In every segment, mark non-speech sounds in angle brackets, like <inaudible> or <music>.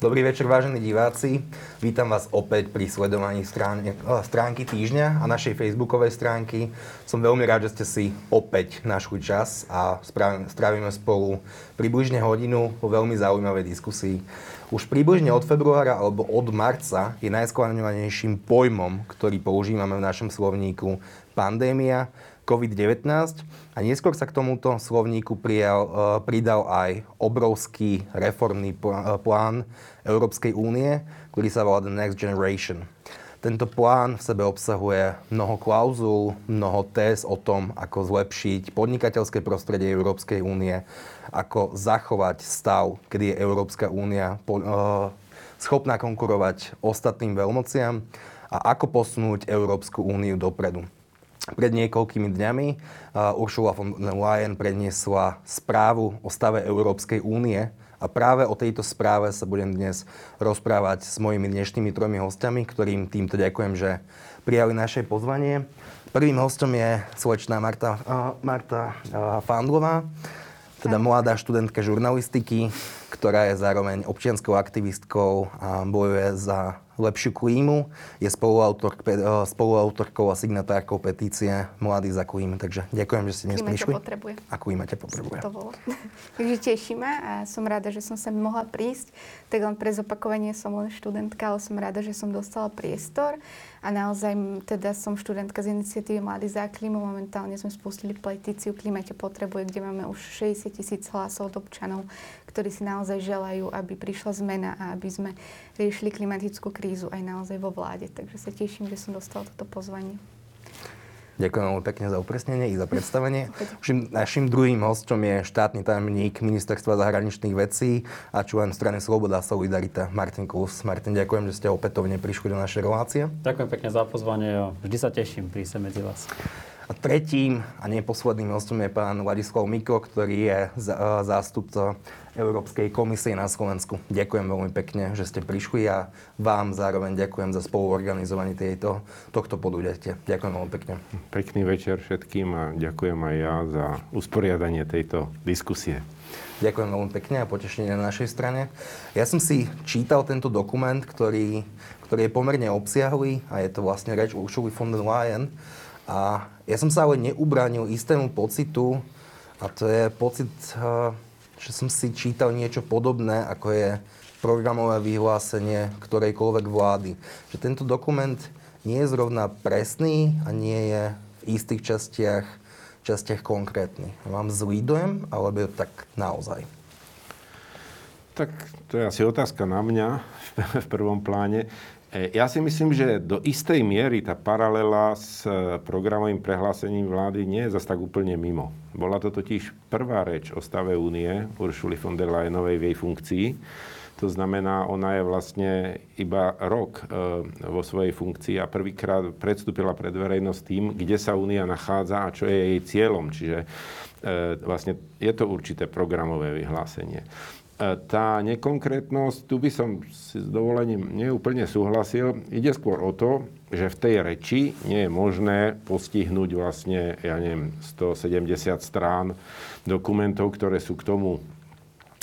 Dobrý večer, vážení diváci. Vítam vás opäť pri sledovaní stránky, eh, stránky týždňa a našej facebookovej stránky. Som veľmi rád, že ste si opäť našli čas a strávime spolu približne hodinu vo veľmi zaujímavej diskusii. Už približne od februára alebo od marca je najskláňovanejším pojmom, ktorý používame v našom slovníku pandémia, COVID-19 a neskôr sa k tomuto slovníku prijal, uh, pridal aj obrovský reformný plán Európskej únie, ktorý sa volá The Next Generation. Tento plán v sebe obsahuje mnoho klauzul, mnoho test o tom, ako zlepšiť podnikateľské prostredie Európskej únie, ako zachovať stav, kedy je Európska únia schopná konkurovať ostatným veľmociam a ako posunúť Európsku úniu dopredu. Pred niekoľkými dňami Ursula von der Leyen predniesla správu o stave Európskej únie a práve o tejto správe sa budem dnes rozprávať s mojimi dnešnými tromi hostiami, ktorým týmto ďakujem, že prijali naše pozvanie. Prvým hostom je slečná Marta, uh, Marta uh, Fandlová, teda mladá študentka žurnalistiky, ktorá je zároveň občianskou aktivistkou a bojuje za lepšiu klímu. Je spoluautor, eh, spoluautorkou a signatárkou petície Mladí za klímu. Takže ďakujem, že ste dnes prišli. potrebuje. A klíma ťa potrebuje. To bolo. <laughs> Takže teší ma a som rada, že som sa mohla prísť. Tak len pre zopakovanie som len študentka, ale som rada, že som dostala priestor. A naozaj teda som študentka z iniciatívy Mladí za klímu. Momentálne sme spustili petíciu Klímate potrebuje, kde máme už 60 tisíc hlasov od občanov, ktorí si naozaj želajú, aby prišla zmena a aby sme riešili klimatickú krízu aj naozaj vo vláde. Takže sa teším, že som dostala toto pozvanie. Ďakujem veľmi pekne za upresnenie i za predstavenie. <laughs> Našim, našim druhým hostom je štátny tajomník Ministerstva zahraničných vecí a člen strany Sloboda a Solidarita Martin Klus. Martin, ďakujem, že ste opätovne prišli do našej relácie. Ďakujem pekne za pozvanie a vždy sa teším prísť medzi vás. A tretím a neposledným hostom je pán Vladislav Miko, ktorý je zástupca Európskej komisie na Slovensku. Ďakujem veľmi pekne, že ste prišli a vám zároveň ďakujem za spoluorganizovanie tejto, tohto podujatia. Ďakujem veľmi pekne. Pekný večer všetkým a ďakujem aj ja za usporiadanie tejto diskusie. Ďakujem veľmi pekne a potešenie na našej strane. Ja som si čítal tento dokument, ktorý, ktorý je pomerne obsiahlý a je to vlastne reč Uršuli von der Leyen. A ja som sa ale neubránil istému pocitu, a to je pocit uh, že som si čítal niečo podobné, ako je programové vyhlásenie ktorejkoľvek vlády. Že tento dokument nie je zrovna presný a nie je v istých častiach, častiach konkrétny. Mám zlý dojem, alebo tak naozaj? Tak to je asi otázka na mňa v <laughs> prvom pláne. E, ja si myslím, že do istej miery tá paralela s e, programovým prehlásením vlády nie je zase tak úplne mimo. Bola to totiž prvá reč o stave únie Uršuli von der Leyenovej v jej funkcii. To znamená, ona je vlastne iba rok e, vo svojej funkcii a prvýkrát predstúpila pred verejnosť tým, kde sa únia nachádza a čo je jej cieľom. Čiže vlastne je to určité programové vyhlásenie tá nekonkrétnosť, tu by som si s dovolením neúplne súhlasil. Ide skôr o to, že v tej reči nie je možné postihnúť vlastne, ja neviem, 170 strán dokumentov, ktoré sú k tomu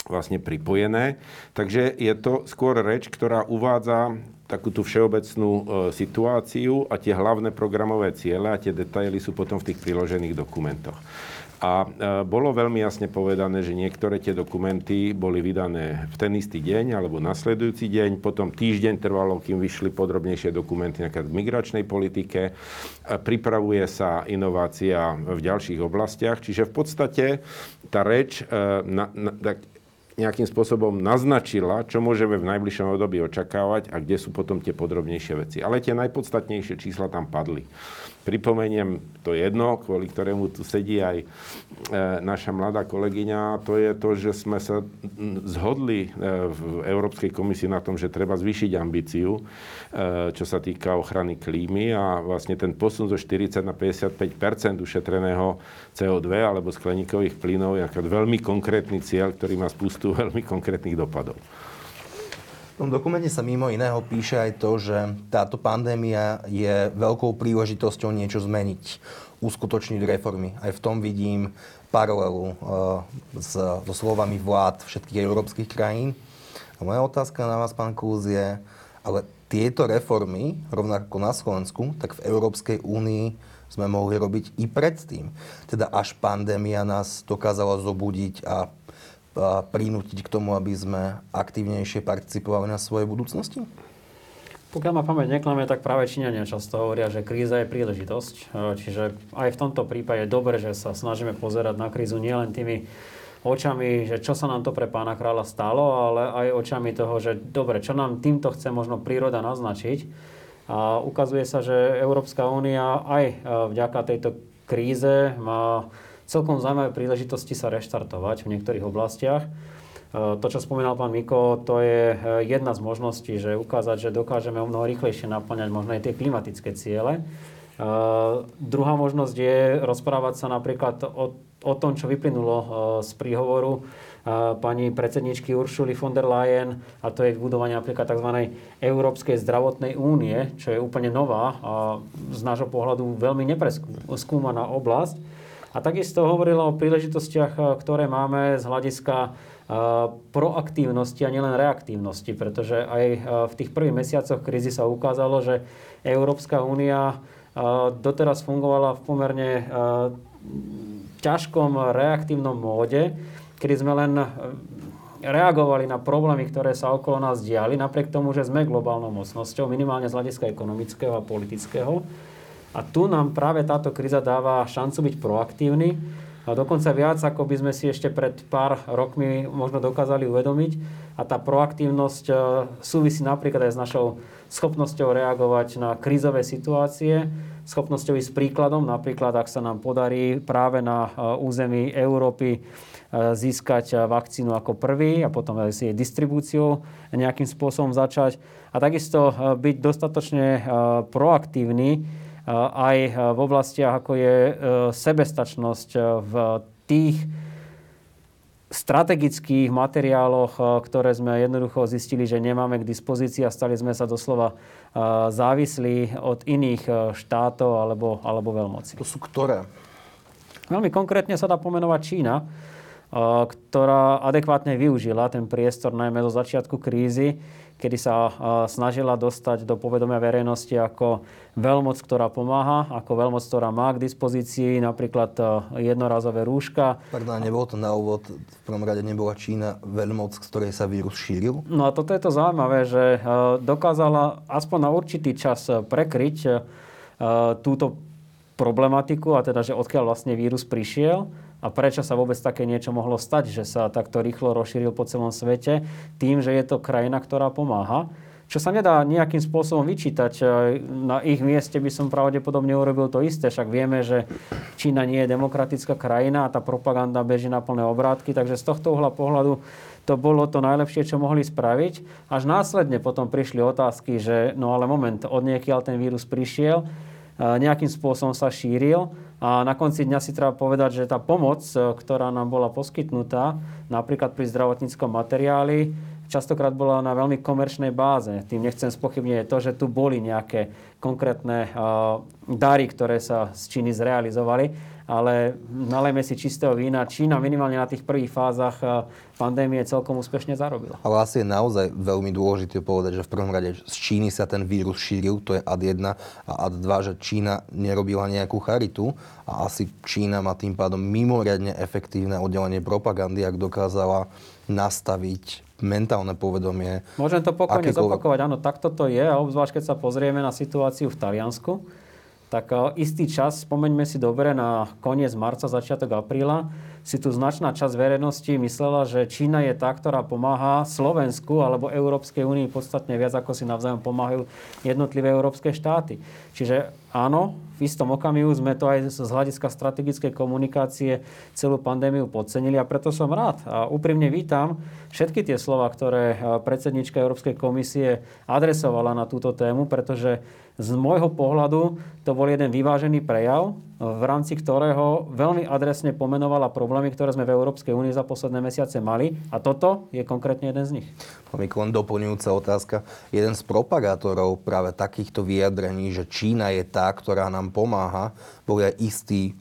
vlastne pripojené. Takže je to skôr reč, ktorá uvádza takú tú všeobecnú e, situáciu a tie hlavné programové ciele a tie detaily sú potom v tých priložených dokumentoch. A e, bolo veľmi jasne povedané, že niektoré tie dokumenty boli vydané v ten istý deň alebo nasledujúci deň. Potom týždeň trvalo, kým vyšli podrobnejšie dokumenty napríklad v migračnej politike. Pripravuje sa inovácia v ďalších oblastiach. Čiže v podstate tá reč e, na, na, tak nejakým spôsobom naznačila, čo môžeme v najbližšom období očakávať a kde sú potom tie podrobnejšie veci. Ale tie najpodstatnejšie čísla tam padli. Pripomeniem to jedno, kvôli ktorému tu sedí aj e, naša mladá kolegyňa, to je to, že sme sa zhodli e, v Európskej komisii na tom, že treba zvýšiť ambíciu, e, čo sa týka ochrany klímy a vlastne ten posun zo 40 na 55% ušetreného CO2 alebo skleníkových plynov je veľmi konkrétny cieľ, ktorý má spustu <laughs> veľmi konkrétnych dopadov. Tom dokumente sa mimo iného píše aj to, že táto pandémia je veľkou príležitosťou niečo zmeniť, uskutočniť reformy. Aj v tom vidím paralelu uh, s, so slovami vlád všetkých európskych krajín. A moja otázka na vás, pán Kúz, je, ale tieto reformy, rovnako na Slovensku, tak v Európskej únii sme mohli robiť i predtým. Teda až pandémia nás dokázala zobudiť a prinútiť k tomu, aby sme aktívnejšie participovali na svojej budúcnosti? Pokiaľ ma pamäť neklame, tak práve Číňania často hovoria, že kríza je príležitosť. E, čiže aj v tomto prípade je dobre, že sa snažíme pozerať na krízu nielen tými očami, že čo sa nám to pre pána kráľa stalo, ale aj očami toho, že dobre, čo nám týmto chce možno príroda naznačiť. A ukazuje sa, že Európska únia aj e, vďaka tejto kríze má celkom zaujímavé príležitosti sa reštartovať v niektorých oblastiach. E, to, čo spomínal pán Miko, to je e, jedna z možností, že ukázať, že dokážeme o mnoho rýchlejšie naplňať možno aj tie klimatické ciele. Uh, druhá možnosť je rozprávať sa napríklad o, o tom, čo vyplynulo uh, z príhovoru uh, pani predsedničky Uršuli von der Leyen, a to je budovanie napríklad tzv. Európskej zdravotnej únie, čo je úplne nová a z nášho pohľadu veľmi nepreskúmaná oblasť. A takisto hovorila o príležitostiach, ktoré máme z hľadiska proaktívnosti a nielen reaktívnosti, pretože aj v tých prvých mesiacoch krízy sa ukázalo, že Európska únia doteraz fungovala v pomerne ťažkom reaktívnom móde, kedy sme len reagovali na problémy, ktoré sa okolo nás diali, napriek tomu, že sme globálnou mocnosťou, minimálne z hľadiska ekonomického a politického. A tu nám práve táto kríza dáva šancu byť proaktívny a dokonca viac, ako by sme si ešte pred pár rokmi možno dokázali uvedomiť. A tá proaktívnosť e, súvisí napríklad aj s našou schopnosťou reagovať na krízové situácie, schopnosťou ísť príkladom, napríklad ak sa nám podarí práve na e, území Európy e, získať vakcínu ako prvý a potom aj s jej distribúciou nejakým spôsobom začať. A takisto byť dostatočne proaktívny aj v oblastiach, ako je e, sebestačnosť v tých strategických materiáloch, ktoré sme jednoducho zistili, že nemáme k dispozícii a stali sme sa doslova závislí od iných štátov alebo, alebo veľmocí. To sú ktoré? Veľmi konkrétne sa dá pomenovať Čína, ktorá adekvátne využila ten priestor najmä do začiatku krízy kedy sa snažila dostať do povedomia verejnosti ako veľmoc, ktorá pomáha, ako veľmoc, ktorá má k dispozícii napríklad jednorazové rúška. Pardon, nebolo to na úvod, v prvom rade nebola Čína veľmoc, z ktorej sa vírus šíril? No a toto je to zaujímavé, že dokázala aspoň na určitý čas prekryť túto problematiku, a teda, že odkiaľ vlastne vírus prišiel a prečo sa vôbec také niečo mohlo stať, že sa takto rýchlo rozšíril po celom svete, tým, že je to krajina, ktorá pomáha. Čo sa nedá nejakým spôsobom vyčítať. E, na ich mieste by som pravdepodobne urobil to isté, však vieme, že Čína nie je demokratická krajina a tá propaganda beží na plné obrátky, takže z tohto uhla pohľadu to bolo to najlepšie, čo mohli spraviť. Až následne potom prišli otázky, že no ale moment, od ten vírus prišiel, nejakým spôsobom sa šíril. A na konci dňa si treba povedať, že tá pomoc, e, ktorá nám bola poskytnutá, napríklad pri zdravotníckom materiáli, častokrát bola na veľmi komerčnej báze. Tým nechcem spochybniť to, že tu boli nejaké konkrétne dary, ktoré sa z Číny zrealizovali, ale nalejme si čistého vína. Čína minimálne na tých prvých fázach eh, pandémie celkom úspešne zarobila. Ale asi je naozaj veľmi dôležité povedať, že v prvom rade z Číny sa ten vírus šíril, to je ad 1 a ad 2, že Čína nerobila nejakú charitu a asi Čína má tým pádom mimoriadne efektívne oddelenie propagandy, ak dokázala nastaviť mentálne povedomie. Môžem to pokojne zopakovať, áno, takto to je a obzvlášť keď sa pozrieme na situáciu v Taliansku, tak e, istý čas, spomeňme si dobre, na koniec marca, začiatok apríla, si tu značná časť verejnosti myslela, že Čína je tá, ktorá pomáha Slovensku alebo Európskej únii podstatne viac, ako si navzájom pomáhajú jednotlivé európske štáty. Čiže áno, v istom okamihu sme to aj z hľadiska strategickej komunikácie celú pandémiu podcenili a preto som rád. A úprimne vítam všetky tie slova, ktoré e, predsednička Európskej komisie adresovala na túto tému, pretože z môjho pohľadu to bol jeden vyvážený prejav v rámci ktorého veľmi adresne pomenovala problémy, ktoré sme v Európskej únii za posledné mesiace mali. A toto je konkrétne jeden z nich. Miko, len doplňujúca otázka. Jeden z propagátorov práve takýchto vyjadrení, že Čína je tá, ktorá nám pomáha, boli aj istí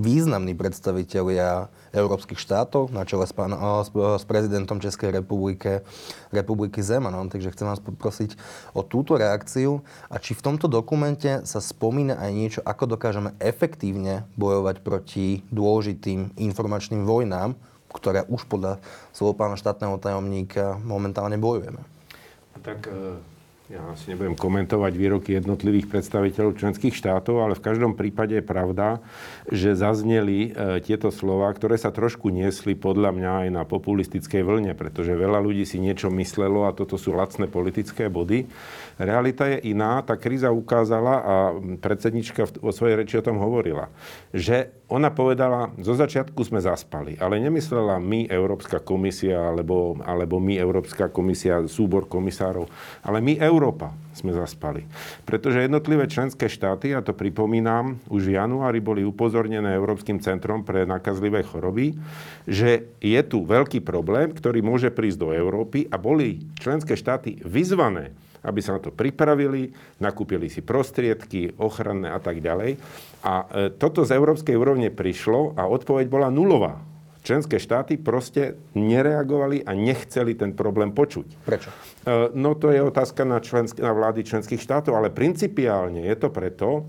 významní predstavitelia európskych štátov na čele s, pán, s, s prezidentom Českej republiky, republiky Zemanom. Takže chcem vás poprosiť o túto reakciu a či v tomto dokumente sa spomína aj niečo, ako dokážeme efektívne bojovať proti dôležitým informačným vojnám, ktoré už podľa slov pána štátneho tajomníka momentálne bojujeme. Tak e, ja asi nebudem komentovať výroky jednotlivých predstaviteľov členských štátov, ale v každom prípade je pravda, že zazneli e, tieto slova, ktoré sa trošku niesli podľa mňa aj na populistickej vlne, pretože veľa ľudí si niečo myslelo a toto sú lacné politické body. Realita je iná. Tá kríza ukázala a predsednička vo svojej reči o tom hovorila, že ona povedala, zo začiatku sme zaspali, ale nemyslela my, Európska komisia, alebo, alebo my, Európska komisia, súbor komisárov, ale my, Európa, sme zaspali. Pretože jednotlivé členské štáty, a to pripomínam, už v januári boli upozornené Európskym centrom pre nakazlivé choroby, že je tu veľký problém, ktorý môže prísť do Európy a boli členské štáty vyzvané, aby sa na to pripravili, nakúpili si prostriedky ochranné a tak ďalej. A e, toto z európskej úrovne prišlo a odpoveď bola nulová. Členské štáty proste nereagovali a nechceli ten problém počuť. Prečo? E, no to je otázka na, člensk- na vlády členských štátov, ale principiálne je to preto,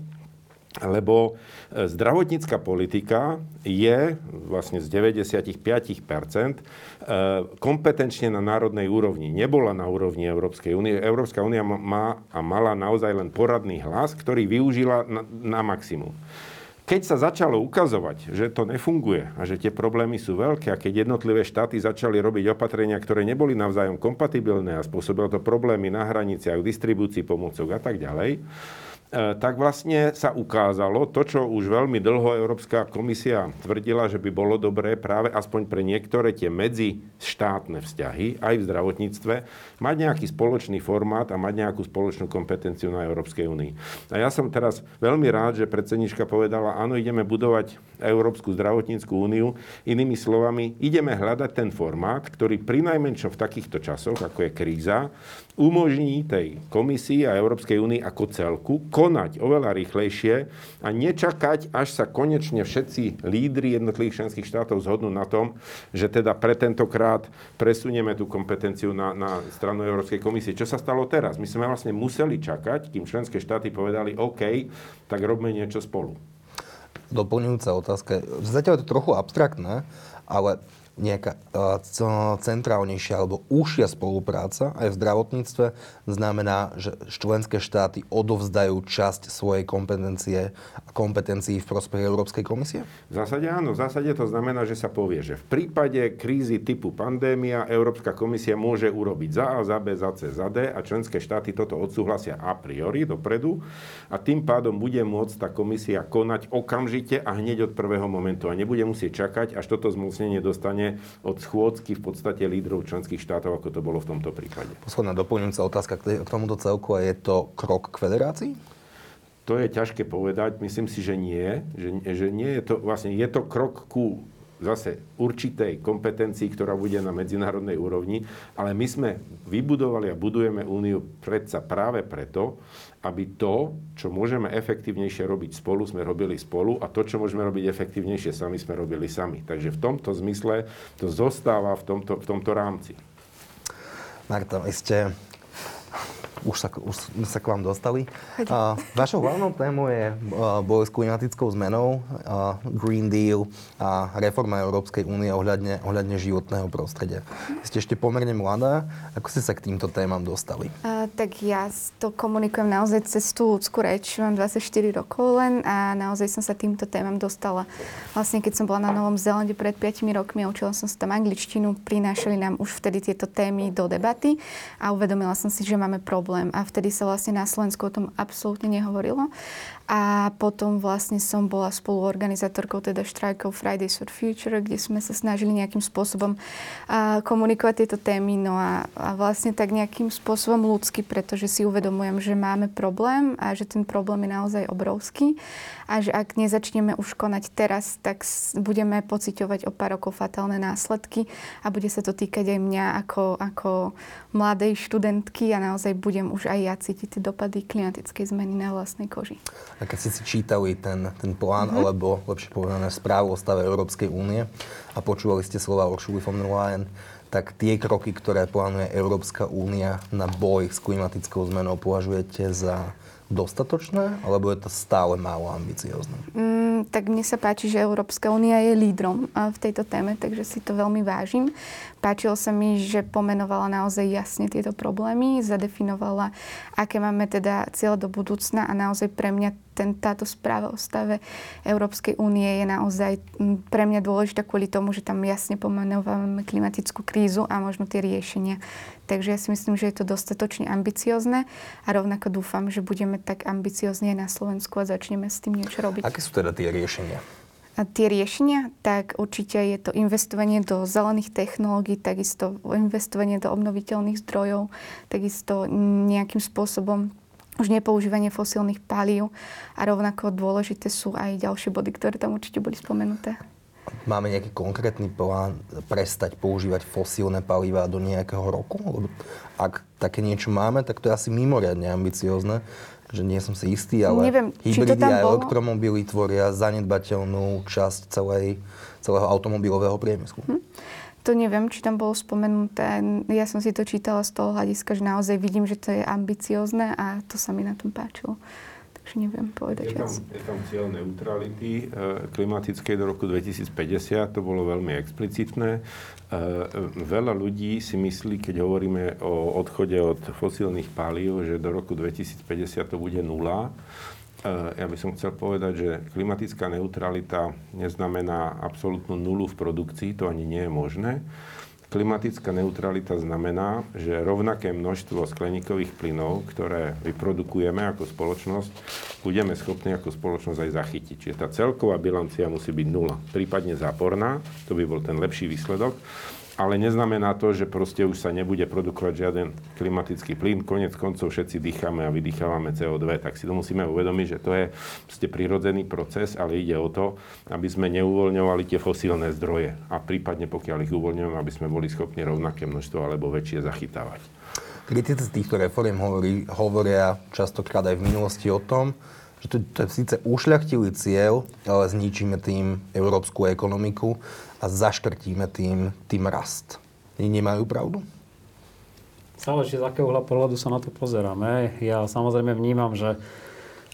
lebo e, zdravotnícka politika je vlastne z 95% e, kompetenčne na národnej úrovni. Nebola na úrovni Európskej únie. Európska únia má a mala naozaj len poradný hlas, ktorý využila na, na maximum. Keď sa začalo ukazovať, že to nefunguje a že tie problémy sú veľké a keď jednotlivé štáty začali robiť opatrenia, ktoré neboli navzájom kompatibilné a spôsobilo to problémy na hraniciach, distribúcii pomocok a tak ďalej, tak vlastne sa ukázalo to, čo už veľmi dlho Európska komisia tvrdila, že by bolo dobré práve aspoň pre niektoré tie medzištátne vzťahy aj v zdravotníctve mať nejaký spoločný formát a mať nejakú spoločnú kompetenciu na Európskej únii. A ja som teraz veľmi rád, že predsednička povedala, áno, ideme budovať Európsku zdravotníckú úniu. Inými slovami, ideme hľadať ten formát, ktorý pri najmenšom v takýchto časoch, ako je kríza, umožní tej komisii a Európskej únii ako celku konať oveľa rýchlejšie a nečakať, až sa konečne všetci lídry jednotlivých členských štátov zhodnú na tom, že teda pre tentokrát presunieme tú kompetenciu na, na stranu Európskej komisie. Čo sa stalo teraz? My sme vlastne museli čakať, kým členské štáty povedali OK, tak robme niečo spolu. Doplňujúca otázka. Zatiaľ je to trochu abstraktné, ale nejaká centrálnejšia alebo úžšia spolupráca aj v zdravotníctve znamená, že členské štáty odovzdajú časť svojej kompetencie a kompetencií v prospech Európskej komisie? V zásade áno. V zásade to znamená, že sa povie, že v prípade krízy typu pandémia Európska komisia môže urobiť za A, za B, za C, za D a členské štáty toto odsúhlasia a priori dopredu a tým pádom bude môcť tá komisia konať okamžite a hneď od prvého momentu a nebude musieť čakať, až toto zmocnenie dostane od schôdzky v podstate lídrov členských štátov, ako to bolo v tomto prípade. Posledná doplňujúca otázka k tomuto celku a je to krok k federácii? To je ťažké povedať. Myslím si, že nie. Že, že nie je to, vlastne je to krok ku zase určitej kompetencii, ktorá bude na medzinárodnej úrovni, ale my sme vybudovali a budujeme úniu predsa práve preto, aby to, čo môžeme efektívnejšie robiť spolu, sme robili spolu a to, čo môžeme robiť efektívnejšie sami, sme robili sami. Takže v tomto zmysle to zostáva v tomto, v tomto rámci. Marta, vy ste už sa, už sa k vám dostali. Uh, vašou hlavnou témou je uh, boj s klimatickou zmenou, uh, Green Deal a reforma Európskej únie ohľadne, ohľadne životného prostredia. Ste ešte pomerne mladá. Ako ste sa k týmto témam dostali? Uh, tak ja to komunikujem naozaj cez tú ľudskú reč. Mám 24 rokov len a naozaj som sa týmto témam dostala. Vlastne keď som bola na Novom Zelande pred 5 rokmi a učila som sa tam angličtinu, prinášali nám už vtedy tieto témy do debaty a uvedomila som si, že máme problém problém. A vtedy sa vlastne na Slovensku o tom absolútne nehovorilo. A potom vlastne som bola spoluorganizátorkou teda štrajkov Fridays for Future, kde sme sa snažili nejakým spôsobom uh, komunikovať tieto témy. No a, a vlastne tak nejakým spôsobom ľudsky, pretože si uvedomujem, že máme problém a že ten problém je naozaj obrovský a že ak nezačneme už konať teraz, tak budeme pociťovať o pár rokov fatálne následky a bude sa to týkať aj mňa ako, ako mladej študentky a naozaj budem už aj ja cítiť tie dopady klimatickej zmeny na vlastnej koži. A keď ste si čítali ten, ten plán, mm-hmm. alebo lepšie povedané správu o stave Európskej únie a počúvali ste slova Uršuli von der Leyen, tak tie kroky, ktoré plánuje Európska únia na boj s klimatickou zmenou, považujete za dostatočné, alebo je to stále málo ambiciozne? Mm, tak mne sa páči, že Európska únia je lídrom v tejto téme, takže si to veľmi vážim. Páčilo sa mi, že pomenovala naozaj jasne tieto problémy, zadefinovala, aké máme teda cieľ do budúcna a naozaj pre mňa ten, táto správa o stave Európskej únie je naozaj pre mňa dôležitá kvôli tomu, že tam jasne pomenovávame klimatickú krízu a možno tie riešenia. Takže ja si myslím, že je to dostatočne ambiciozne a rovnako dúfam, že budeme tak ambiciozne na Slovensku a začneme s tým niečo robiť. Aké sú teda tie riešenia? Tie riešenia, tak určite je to investovanie do zelených technológií, takisto investovanie do obnoviteľných zdrojov, takisto nejakým spôsobom už nepoužívanie fosílnych palív a rovnako dôležité sú aj ďalšie body, ktoré tam určite boli spomenuté. Máme nejaký konkrétny plán prestať používať fosílne palivá do nejakého roku? Lebo ak také niečo máme, tak to je asi mimoriadne ambiciozne že nie som si istý, ale Neviem, hybridy a elektromobily tvoria zanedbateľnú časť celej, celého automobilového priemyslu. Hm. To neviem, či tam bolo spomenuté. Ja som si to čítala z toho hľadiska, že naozaj vidím, že to je ambiciozne a to sa mi na tom páčilo neviem povedať je tam, je tam cieľ neutrality e, klimatickej do roku 2050, to bolo veľmi explicitné. E, veľa ľudí si myslí, keď hovoríme o odchode od fosílnych palív, že do roku 2050 to bude nula. E, ja by som chcel povedať, že klimatická neutralita neznamená absolútnu nulu v produkcii, to ani nie je možné. Klimatická neutralita znamená, že rovnaké množstvo skleníkových plynov, ktoré vyprodukujeme ako spoločnosť, budeme schopní ako spoločnosť aj zachytiť. Čiže tá celková bilancia musí byť nula, prípadne záporná, to by bol ten lepší výsledok ale neznamená to, že proste už sa nebude produkovať žiaden klimatický plyn. Konec koncov všetci dýchame a vydýchávame CO2, tak si to musíme uvedomiť, že to je proste prirodzený proces, ale ide o to, aby sme neuvoľňovali tie fosílne zdroje a prípadne pokiaľ ich uvoľňujeme, aby sme boli schopní rovnaké množstvo alebo väčšie zachytávať. Kritici týchto reform hovorí, hovoria častokrát aj v minulosti o tom, že to, to je síce ušľachtilý cieľ, ale zničíme tým európsku ekonomiku a zaškrtíme tým, tým rast. Nemajú pravdu? Záleží, z akého uhla pohľadu sa na to pozeráme. Ja samozrejme vnímam, že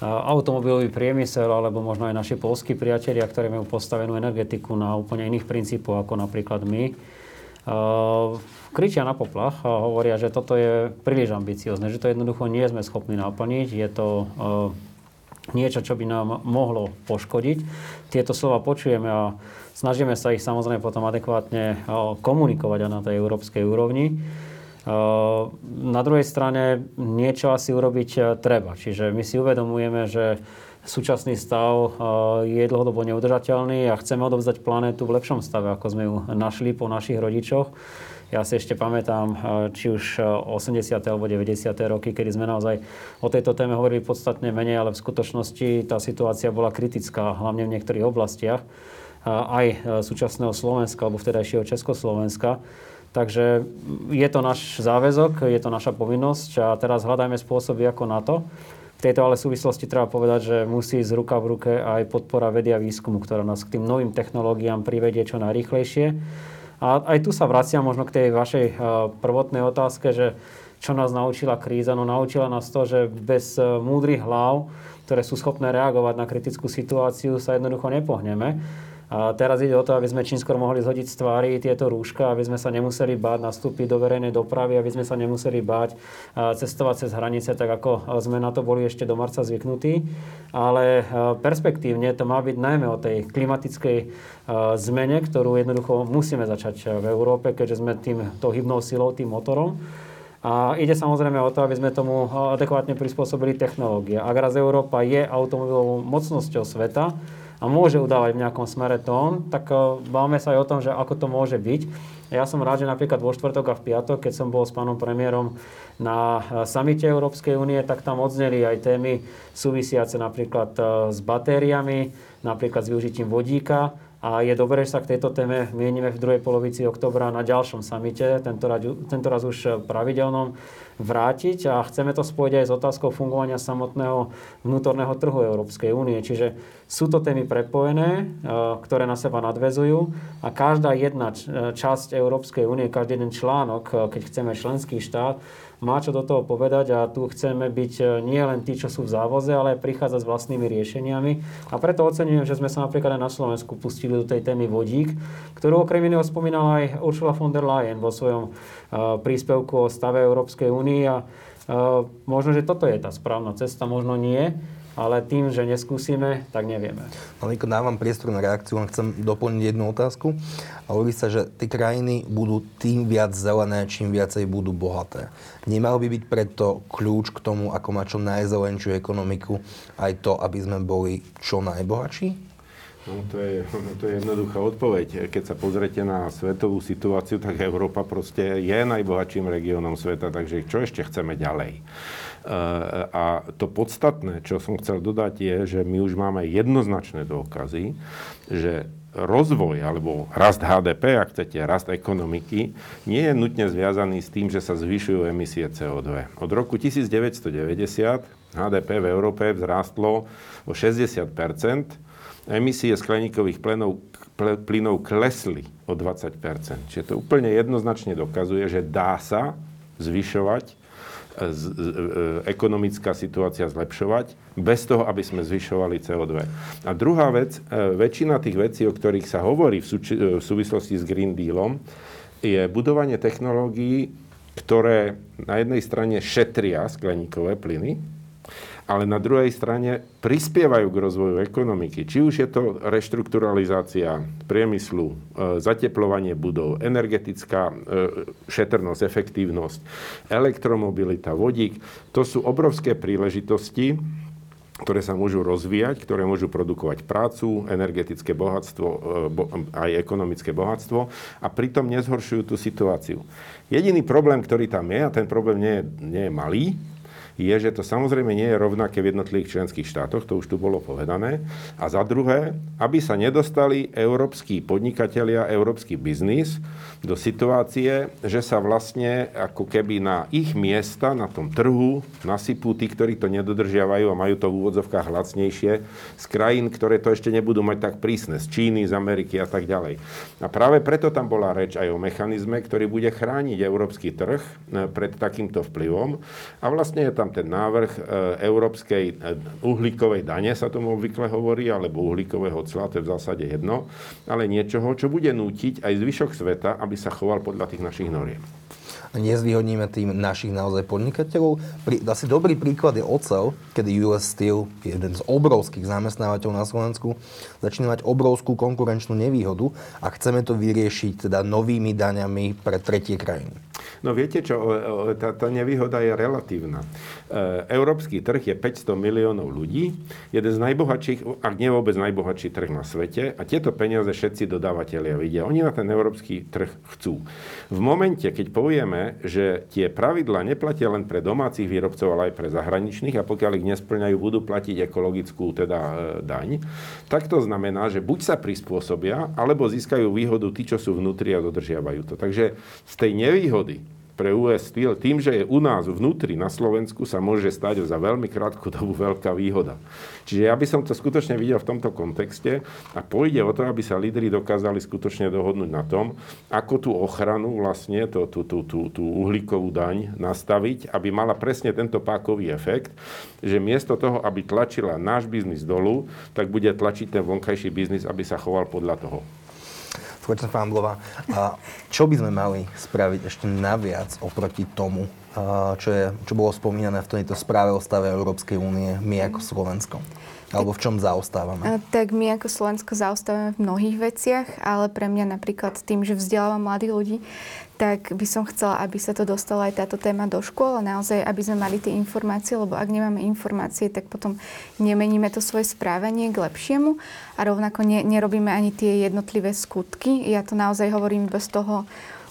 automobilový priemysel, alebo možno aj naši polskí priatelia, ktorí majú postavenú energetiku na úplne iných princípoch, ako napríklad my, kričia na poplach a hovoria, že toto je príliš ambiciozne, že to jednoducho nie sme schopní naplniť. Je to niečo, čo by nám mohlo poškodiť. Tieto slova počujeme a snažíme sa ich samozrejme potom adekvátne komunikovať aj na tej európskej úrovni. Na druhej strane niečo asi urobiť e, treba. Čiže my si uvedomujeme, že súčasný stav je dlhodobo neudržateľný a chceme odovzdať planétu v lepšom stave, ako sme ju našli po našich rodičoch. Ja si ešte pamätám, eh, či už 80. Eh, alebo 90. roky, kedy sme naozaj o tejto téme hovorili podstatne menej, ale v skutočnosti tá situácia bola kritická, hlavne v niektorých oblastiach eh, aj súčasného Slovenska alebo vtedajšieho Československa. Takže je to náš záväzok, je to naša povinnosť a teraz hľadajme spôsoby ako na to. V tejto ale súvislosti treba povedať, že musí ísť ruka v ruke aj podpora vedia výskumu, ktorá nás k tým novým technológiám privedie čo najrýchlejšie a aj tu sa vraciam možno k tej vašej eh, prvotnej otázke, že čo nás naučila kríza? No naučila nás to, že bez eh, múdrych hlav, ktoré sú schopné reagovať na kritickú situáciu, sa jednoducho nepohneme. A teraz ide o to, aby sme čím skôr mohli zhodiť z tvári tieto rúška, aby sme sa nemuseli báť nastúpiť do verejnej dopravy, aby sme sa nemuseli báť cestovať cez hranice, tak ako sme na to boli ešte do marca zvyknutí. Ale perspektívne to má byť najmä o tej klimatickej zmene, ktorú jednoducho musíme začať v Európe, keďže sme tým, to hybnou silou, tým motorom. A ide samozrejme o to, aby sme tomu adekvátne prispôsobili technológie. Ak raz Európa je automobilovou mocnosťou sveta, a môže udávať v nejakom smere tón, tak báme sa aj o tom, že ako to môže byť. Ja som rád, že napríklad vo štvrtok a v piatok, keď som bol s pánom premiérom na eh, samite Európskej únie, tak tam odzneli aj témy súvisiace napríklad eh, s batériami, napríklad s využitím vodíka. A je dobré, že sa k tejto téme mienime v druhej polovici oktobra na ďalšom samite, tento raz, tento raz už pravidelnom vrátiť a chceme to spojiť aj s otázkou fungovania samotného vnútorného trhu Európskej únie. Čiže sú to témy prepojené, e, ktoré na seba nadvezujú a každá jedna časť Európskej únie, každý jeden článok, e, keď chceme členský štát, má čo do toho povedať a tu chceme byť e, nie len tí, čo sú v závoze, ale aj prichádzať s vlastnými riešeniami. A preto oceňujem, že sme sa napríklad aj na Slovensku pustili do tej témy vodík, ktorú okrem iného spomínala aj Ursula von der Leyen vo svojom príspevku o stave Európskej únie a možno, že toto je tá správna cesta, možno nie ale tým, že neskúsime, tak nevieme. Maliko, dávam priestor na reakciu, len chcem doplniť jednu otázku. A hovorí sa, že tie krajiny budú tým viac zelené, čím viacej budú bohaté. Nemal by byť preto kľúč k tomu, ako má čo najzelenšiu ekonomiku, aj to, aby sme boli čo najbohatší? No, to, je, <laughs> to je jednoduchá odpoveď. Keď sa pozrete na svetovú situáciu, tak Európa proste je najbohatším regiónom sveta, takže čo ešte chceme ďalej? A to podstatné, čo som chcel dodať, je, že my už máme jednoznačné dôkazy, že rozvoj alebo rast HDP, ak chcete, rast ekonomiky, nie je nutne zviazaný s tým, že sa zvyšujú emisie CO2. Od roku 1990 HDP v Európe vzrástlo o 60% emisie skleníkových plynov, plynov klesli o 20% Čiže to úplne jednoznačne dokazuje, že dá sa zvyšovať z, z, e, ekonomická situácia zlepšovať, bez toho, aby sme zvyšovali CO2. A druhá vec, e, väčšina tých vecí, o ktorých sa hovorí v, súči, e, v súvislosti s Green Dealom, je budovanie technológií, ktoré na jednej strane šetria skleníkové plyny, ale na druhej strane prispievajú k rozvoju ekonomiky. Či už je to reštrukturalizácia priemyslu, e, zateplovanie budov, energetická e, šetrnosť, efektívnosť, elektromobilita, vodík, to sú obrovské príležitosti, ktoré sa môžu rozvíjať, ktoré môžu produkovať prácu, energetické bohatstvo, e, aj ekonomické bohatstvo a pritom nezhoršujú tú situáciu. Jediný problém, ktorý tam je, a ten problém nie nie je malý, je, že to samozrejme nie je rovnaké v jednotlivých členských štátoch, to už tu bolo povedané. A za druhé, aby sa nedostali európsky podnikatelia, európsky biznis do situácie, že sa vlastne ako keby na ich miesta, na tom trhu nasypú tí, ktorí to nedodržiavajú a majú to v úvodzovkách lacnejšie z krajín, ktoré to ešte nebudú mať tak prísne, z Číny, z Ameriky a tak ďalej. A práve preto tam bola reč aj o mechanizme, ktorý bude chrániť európsky trh eh, pred takýmto vplyvom. A vlastne je tam tam ten návrh e, európskej e, uhlíkovej dane, sa tomu obvykle hovorí, alebo uhlíkového cla, to je v zásade jedno, ale niečoho, čo bude nútiť aj zvyšok sveta, aby sa choval podľa tých našich noriem nezvýhodníme tým našich naozaj podnikateľov. Pri, asi dobrý príklad je ocel, kedy US Steel, jeden z obrovských zamestnávateľov na Slovensku, začína mať obrovskú konkurenčnú nevýhodu a chceme to vyriešiť teda novými daňami pre tretie krajiny. No viete čo, tá, tá nevýhoda je relatívna. E, európsky trh je 500 miliónov ľudí, jeden z najbohatších, ak nie vôbec najbohatší trh na svete a tieto peniaze všetci dodávateľia vidia. Oni na ten európsky trh chcú. V momente, keď povieme, že tie pravidla neplatia len pre domácich výrobcov, ale aj pre zahraničných a pokiaľ ich nesplňajú, budú platiť ekologickú teda e, daň, tak to znamená, že buď sa prispôsobia, alebo získajú výhodu tí, čo sú vnútri a dodržiavajú to. Takže z tej nevýhody pre US Steel, tým, že je u nás vnútri na Slovensku, sa môže stať za veľmi krátku dobu veľká výhoda. Čiže ja by som to skutočne videl v tomto kontexte a pôjde o to, aby sa lídry dokázali skutočne dohodnúť na tom, ako tú ochranu vlastne, tú, tú, tú, tú, tú uhlíkovú daň nastaviť, aby mala presne tento pákový efekt, že miesto toho, aby tlačila náš biznis dolu, tak bude tlačiť ten vonkajší biznis, aby sa choval podľa toho spoločnosť Famblová. A čo by sme mali spraviť ešte naviac oproti tomu, čo, je, čo bolo spomínané v tejto správe o stave Európskej únie, my ako Slovensko? Alebo v čom zaostávame? Tak my ako Slovensko zaostávame v mnohých veciach, ale pre mňa napríklad tým, že vzdelávam mladých ľudí, tak by som chcela, aby sa to dostala aj táto téma do škôl a naozaj, aby sme mali tie informácie, lebo ak nemáme informácie, tak potom nemeníme to svoje správanie k lepšiemu a rovnako ne, nerobíme ani tie jednotlivé skutky. Ja to naozaj hovorím bez toho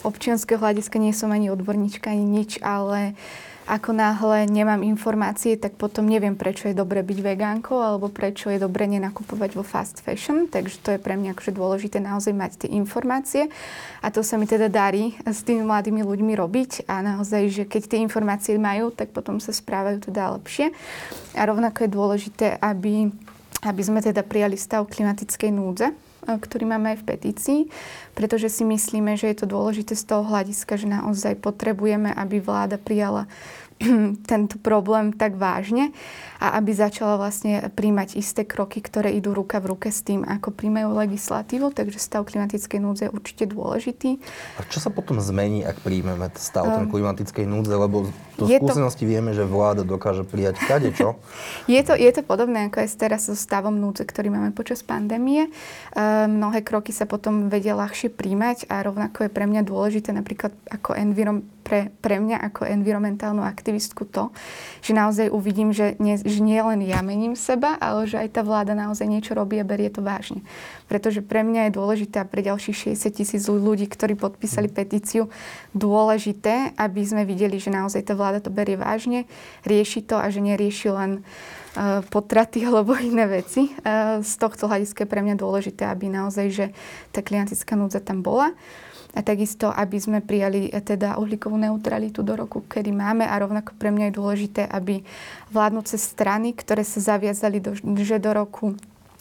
občianského hľadiska, nie som ani odborníčka, ani nič, ale uh, ako náhle nemám informácie, tak potom neviem, prečo je dobre byť vegánkou alebo prečo je dobre nenakupovať vo fast fashion. Takže to je pre mňa akože dôležité naozaj mať tie informácie. A to sa mi teda darí s tými mladými ľuďmi robiť. A naozaj, že keď tie informácie majú, tak potom sa správajú teda lepšie. A rovnako je dôležité, aby, aby sme teda prijali stav klimatickej núdze ktorý máme aj v petícii, pretože si myslíme, že je to dôležité z toho hľadiska, že naozaj potrebujeme, aby vláda prijala <clears throat> tento problém tak vážne a aby začala vlastne príjmať isté kroky, ktoré idú ruka v ruke s tým, ako príjmajú legislatívu. Takže stav klimatickej núdze je určite dôležitý. A čo sa potom zmení, ak príjmeme stav um, klimatickej núdze? Lebo do skúsenosti to... vieme, že vláda dokáže prijať kade čo. <laughs> je, to, je to podobné ako aj teraz so stavom núdze, ktorý máme počas pandémie. Um, mnohé kroky sa potom vedia ľahšie príjmať a rovnako je pre mňa dôležité napríklad ako envirom, pre, pre mňa ako environmentálnu aktivistku to, že naozaj uvidím, že nie, že nie len ja mením seba, ale že aj tá vláda naozaj niečo robí a berie to vážne. Pretože pre mňa je dôležité a pre ďalších 60 tisíc ľudí, ktorí podpísali petíciu, dôležité, aby sme videli, že naozaj tá vláda to berie vážne, rieši to a že nerieši len uh, potraty <laughs> alebo iné veci. Uh, z tohto hľadiska je pre mňa dôležité, aby naozaj, že tá klientická núdza tam bola a takisto, aby sme prijali eh, teda uhlíkovú neutralitu do roku, kedy máme a rovnako pre mňa je dôležité, aby vládnúce strany, ktoré sa zaviazali, do, že do roku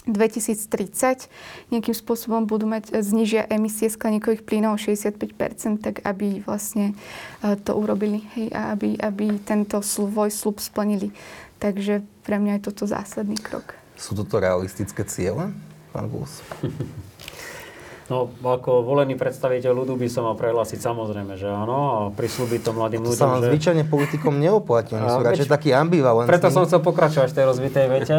2030 nejakým spôsobom budú mať, eh, znižia emisie skleníkových plynov o 65%, tak aby vlastne eh, to urobili hej, a aby, aby tento svoj slub splnili. Takže pre mňa je toto zásadný krok. Sú toto realistické ciele, pán Bus? <laughs> No, ako volený predstaviteľ ľudu by som mal prehlásiť samozrejme, že áno, a prislúbiť to mladým ľuďom. To sa vám že... zvyčajne politikom neoplatí, oni sú radšej takí ambivalentní. Preto som chcel pokračovať v tej rozvitej vete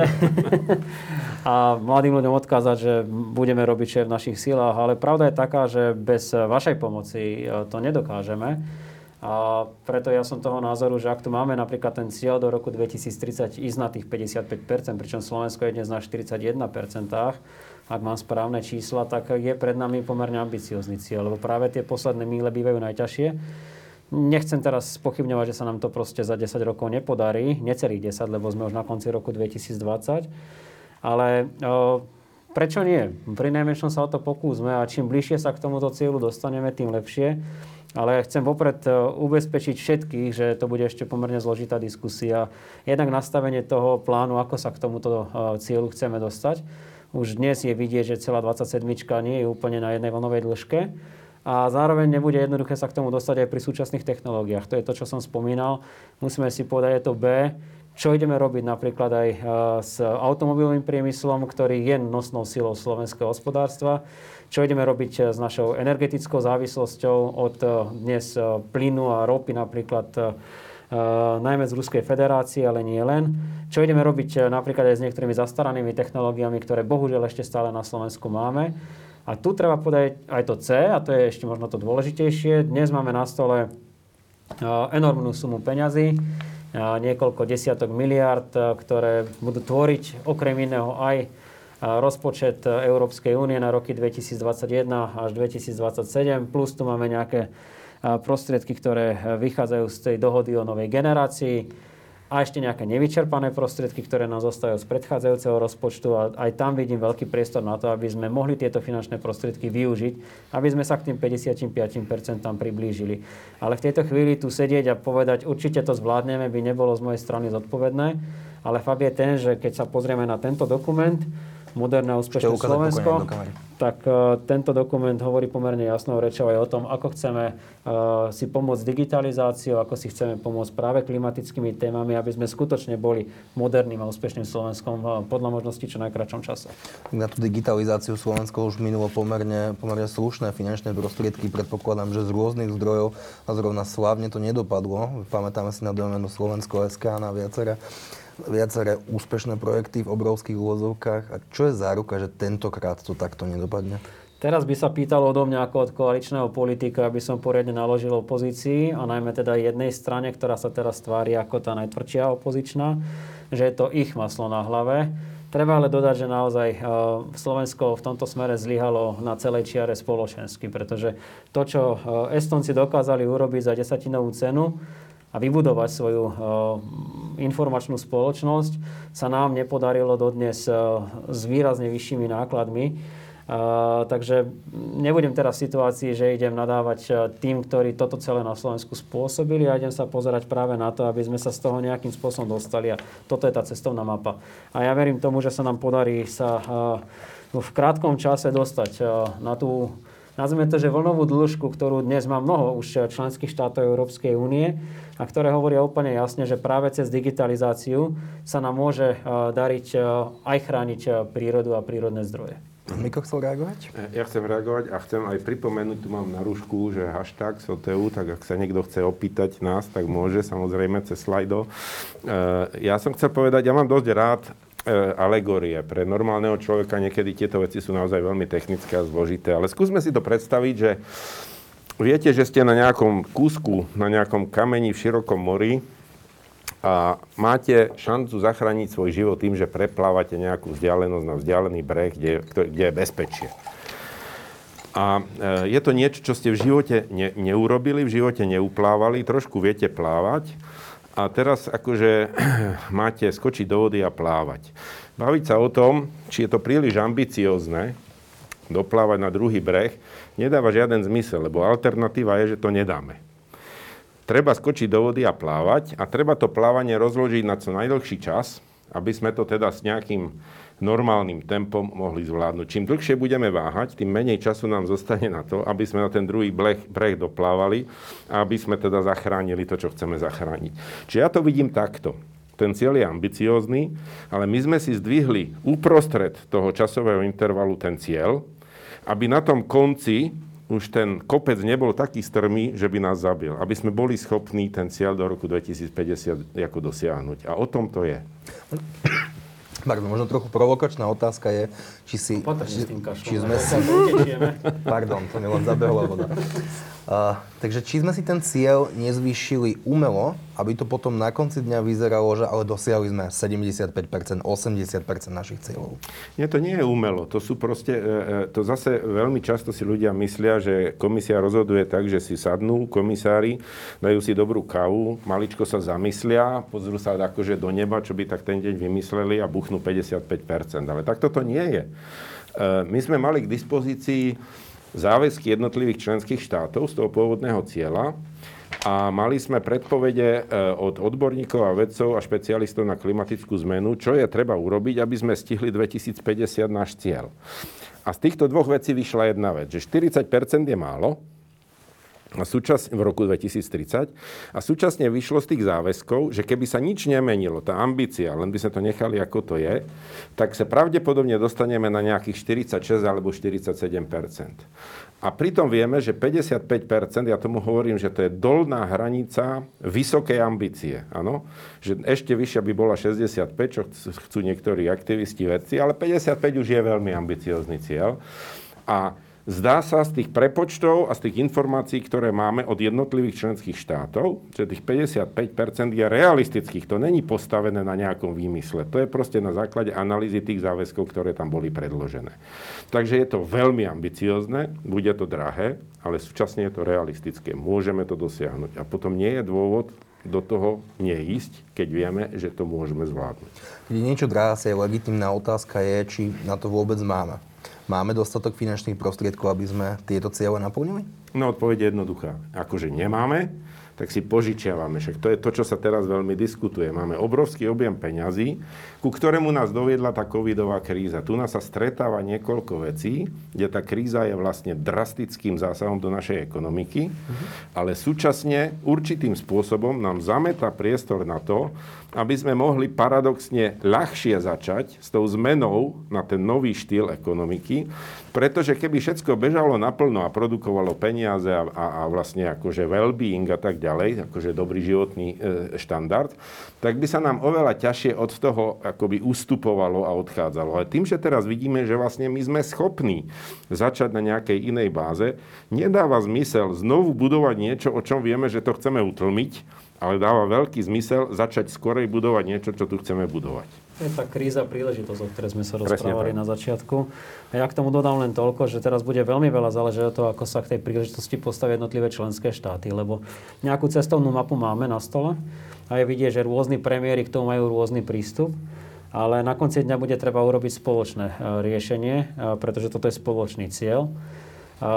<laughs> a mladým ľuďom odkázať, že budeme robiť, čo je v našich silách, ale pravda je taká, že bez vašej pomoci e, to nedokážeme. A preto ja som toho názoru, že ak tu máme napríklad ten cieľ do roku 2030 ísť na tých 55%, pričom Slovensko je dnes na 41%, ak mám správne čísla, tak je pred nami pomerne ambiciózny cieľ, lebo práve tie posledné míle bývajú najťažšie. Nechcem teraz pochybňovať, že sa nám to proste za 10 rokov nepodarí, necelých 10, lebo sme už na konci roku 2020, ale o, prečo nie? Pri najmenšom sa o to pokúsme a čím bližšie sa k tomuto cieľu dostaneme, tým lepšie. Ale chcem vopred ubezpečiť všetkých, že to bude ešte pomerne zložitá diskusia. Jednak nastavenie toho plánu, ako sa k tomuto cieľu chceme dostať už dnes je vidieť, že celá 27 nie je úplne na jednej vlnovej dĺžke. A zároveň nebude jednoduché sa k tomu dostať aj pri súčasných technológiách. To je to, čo som spomínal. Musíme si povedať, je to B, čo ideme robiť napríklad aj e, s automobilovým priemyslom, ktorý je nosnou silou slovenského hospodárstva, čo ideme robiť e, s našou energetickou závislosťou od e, dnes plynu a ropy napríklad najmä z Ruskej federácie, ale nie len. Čo ideme robiť napríklad aj s niektorými zastaranými technológiami, ktoré bohužiaľ ešte stále na Slovensku máme. A tu treba povedať aj to C, a to je ešte možno to dôležitejšie. Dnes máme na stole enormnú sumu peňazí, niekoľko desiatok miliard, ktoré budú tvoriť okrem iného aj rozpočet Európskej únie na roky 2021 až 2027, plus tu máme nejaké prostriedky, ktoré vychádzajú z tej dohody o novej generácii a ešte nejaké nevyčerpané prostriedky, ktoré nám zostávajú z predchádzajúceho rozpočtu a aj tam vidím veľký priestor na to, aby sme mohli tieto finančné prostriedky využiť, aby sme sa k tým 55% priblížili. Ale v tejto chvíli tu sedieť a povedať, určite to zvládneme, by nebolo z mojej strany zodpovedné. Ale fakt je ten, že keď sa pozrieme na tento dokument, moderné a úspešné Slovensko, tak uh, tento dokument hovorí pomerne jasnou rečou aj o tom, ako chceme uh, si pomôcť digitalizáciou, ako si chceme pomôcť práve klimatickými témami, aby sme skutočne boli moderným a úspešným Slovenskom uh, podľa možností čo najkračom čase. Na tú digitalizáciu Slovensko už minulo pomerne, pomerne slušné finančné prostriedky. Predpokladám, že z rôznych zdrojov a zrovna slávne to nedopadlo. Pamätáme si na domenu Slovensko SK na viacere viaceré úspešné projekty v obrovských úvozovkách. A čo je záruka, že tentokrát to takto nedopadne? Teraz by sa pýtalo odo mňa ako od koaličného politika, aby som poriadne naložil opozícii a najmä teda jednej strane, ktorá sa teraz tvári ako tá najtvrdšia opozičná, že je to ich maslo na hlave. Treba ale dodať, že naozaj eh, Slovensko v tomto smere zlyhalo na celej čiare spoločensky, pretože to, čo eh, Estonci dokázali urobiť za desatinovú cenu, a vybudovať svoju uh, informačnú spoločnosť sa nám nepodarilo dodnes uh, s výrazne vyššími nákladmi. Uh, takže nebudem teraz v situácii, že idem nadávať tým, ktorí toto celé na Slovensku spôsobili a idem sa pozerať práve na to, aby sme sa z toho nejakým spôsobom dostali a toto je tá cestovná mapa. A ja verím tomu, že sa nám podarí sa v krátkom čase dostať na tú nazvime to, že vlnovú dĺžku, ktorú dnes má mnoho už členských štátov Európskej únie a ktoré hovoria úplne jasne, že práve cez digitalizáciu sa nám môže dariť aj chrániť prírodu a prírodné zdroje. Miko chcel reagovať? Ja chcem reagovať a chcem aj pripomenúť, tu mám na rúšku, že hashtag SOTEU, tak ak sa niekto chce opýtať nás, tak môže, samozrejme, cez slajdo. Ja som chcel povedať, ja mám dosť rád alegórie. Pre normálneho človeka niekedy tieto veci sú naozaj veľmi technické a zložité, ale skúsme si to predstaviť, že viete, že ste na nejakom kúsku, na nejakom kameni v širokom mori a máte šancu zachrániť svoj život tým, že preplávate nejakú vzdialenosť na vzdialený breh, kde, kde je bezpečie. A e, je to niečo, čo ste v živote ne, neurobili, v živote neuplávali, trošku viete plávať a teraz akože <clears throat> máte skočiť do vody a plávať. Baviť sa o tom, či je to príliš ambiciozne, doplávať na druhý breh, nedáva žiaden zmysel, lebo alternatíva je, že to nedáme treba skočiť do vody a plávať a treba to plávanie rozložiť na čo najdlhší čas, aby sme to teda s nejakým normálnym tempom mohli zvládnuť. Čím dlhšie budeme váhať, tým menej času nám zostane na to, aby sme na ten druhý breh, breh doplávali a aby sme teda zachránili to, čo chceme zachrániť. Čiže ja to vidím takto. Ten cieľ je ambiciózny, ale my sme si zdvihli uprostred toho časového intervalu ten cieľ, aby na tom konci už ten kopec nebol taký strmý, že by nás zabil. Aby sme boli schopní ten cieľ do roku 2050 ako dosiahnuť. A o tom to je. <coughs> Pardon, možno trochu provokačná otázka je, či si... Či, či sme sa... <laughs> Pardon, to mi len zabehla voda. Uh, takže či sme si ten cieľ nezvýšili umelo, aby to potom na konci dňa vyzeralo, že ale dosiahli sme 75%, 80% našich cieľov. Nie, to nie je umelo. To sú proste, e, e, to zase veľmi často si ľudia myslia, že komisia rozhoduje tak, že si sadnú komisári, dajú si dobrú kávu, maličko sa zamyslia, pozrú sa akože do neba, čo by tak ten deň vymysleli a buchnú 55%. Ale takto to nie je. My sme mali k dispozícii záväzky jednotlivých členských štátov z toho pôvodného cieľa a mali sme predpovede e, od odborníkov a vedcov a špecialistov na klimatickú zmenu, čo je treba urobiť, aby sme stihli 2050 náš cieľ. A z týchto dvoch vecí vyšla jedna vec, že 40% je málo, a súčasne, v roku 2030. A súčasne vyšlo z tých záväzkov, že keby sa nič nemenilo, tá ambícia, len by sme to nechali ako to je, tak sa pravdepodobne dostaneme na nejakých 46 alebo 47% a pritom vieme, že 55%, ja tomu hovorím, že to je dolná hranica vysokej ambície. Áno? Že ešte vyššia by bola 65, čo chcú niektorí aktivisti, vedci, ale 55 už je veľmi ambiciózny cieľ. A Zdá sa z tých prepočtov a z tých informácií, ktoré máme od jednotlivých členských štátov, že tých 55% je realistických. To není postavené na nejakom výmysle. To je proste na základe analýzy tých záväzkov, ktoré tam boli predložené. Takže je to veľmi ambiciozne, bude to drahé, ale súčasne je to realistické. Môžeme to dosiahnuť. A potom nie je dôvod do toho neísť, keď vieme, že to môžeme zvládnuť. Keď niečo drahé, legitimná otázka je, či na to vôbec máme. Máme dostatok finančných prostriedkov, aby sme tieto cieľe naplnili? No, odpoveď je jednoduchá. Akože nemáme, tak si požičiavame. Však to je to, čo sa teraz veľmi diskutuje. Máme obrovský objem peňazí, ku ktorému nás doviedla tá covidová kríza. Tu nás sa stretáva niekoľko vecí, kde tá kríza je vlastne drastickým zásahom do našej ekonomiky, uh-huh. ale súčasne určitým spôsobom nám zameta priestor na to, aby sme mohli paradoxne ľahšie začať s tou zmenou na ten nový štýl ekonomiky, pretože keby všetko bežalo naplno a produkovalo peniaze a, a, a vlastne akože well-being a tak ďalej, akože dobrý životný štandard, tak by sa nám oveľa ťažšie od toho akoby ustupovalo a odchádzalo. Ale tým, že teraz vidíme, že vlastne my sme schopní začať na nejakej inej báze, nedáva zmysel znovu budovať niečo, o čom vieme, že to chceme utlmiť, ale dáva veľký zmysel začať skorej budovať niečo, čo tu chceme budovať. Je tá kríza príležitosť, o ktorej sme sa rozprávali na začiatku. A ja k tomu dodám len toľko, že teraz bude veľmi veľa záležať od toho, ako sa k tej príležitosti postavia jednotlivé členské štáty, lebo nejakú cestovnú mapu máme na stole a je vidieť, že rôzni premiéry k tomu majú rôzny prístup ale na konci dňa bude treba urobiť spoločné e, riešenie, e, pretože toto je spoločný cieľ. E,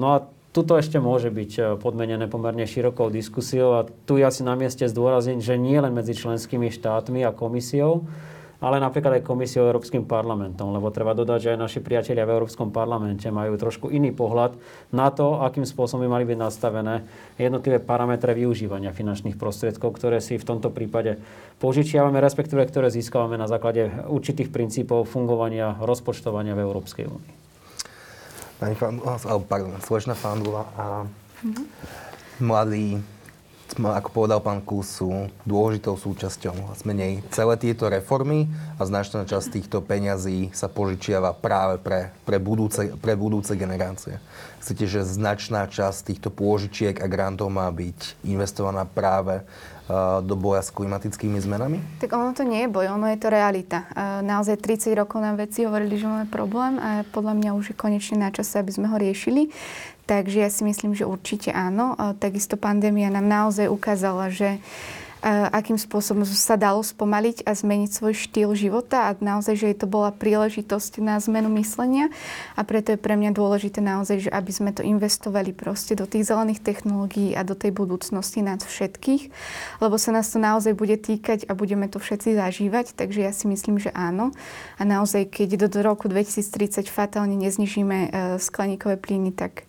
no a Tuto ešte môže byť e, podmenené pomerne širokou diskusiou a tu je asi na mieste zdôrazniť, že nie len medzi členskými štátmi a komisiou, ale napríklad aj komisiou Európskym parlamentom, lebo treba dodať, že aj naši priatelia v Európskom parlamente majú trošku iný pohľad na to, akým spôsobom by mali byť nastavené jednotlivé parametre využívania finančných prostriedkov, ktoré si v tomto prípade požičiavame, respektíve ktoré získavame na základe určitých princípov fungovania rozpočtovania v Európskej únii pani Fandula, alebo pardon, slečna Fandula a mm-hmm. mladí, ako povedal pán Kus, sú dôležitou súčasťou. Menej celé tieto reformy a značná časť týchto peňazí sa požičiava práve pre, pre, budúce, pre budúce generácie. Chcete, že značná časť týchto pôžičiek a grantov má byť investovaná práve do boja s klimatickými zmenami? Tak ono to nie je boj, ono je to realita. Naozaj 30 rokov nám veci hovorili, že máme problém a podľa mňa už je konečne na čase, aby sme ho riešili. Takže ja si myslím, že určite áno. Takisto pandémia nám naozaj ukázala, že akým spôsobom sa dalo spomaliť a zmeniť svoj štýl života a naozaj, že to bola príležitosť na zmenu myslenia a preto je pre mňa dôležité naozaj, že aby sme to investovali proste do tých zelených technológií a do tej budúcnosti nás všetkých, lebo sa nás to naozaj bude týkať a budeme to všetci zažívať, takže ja si myslím, že áno. A naozaj, keď do, do roku 2030 fatálne neznižíme e, skleníkové plyny, tak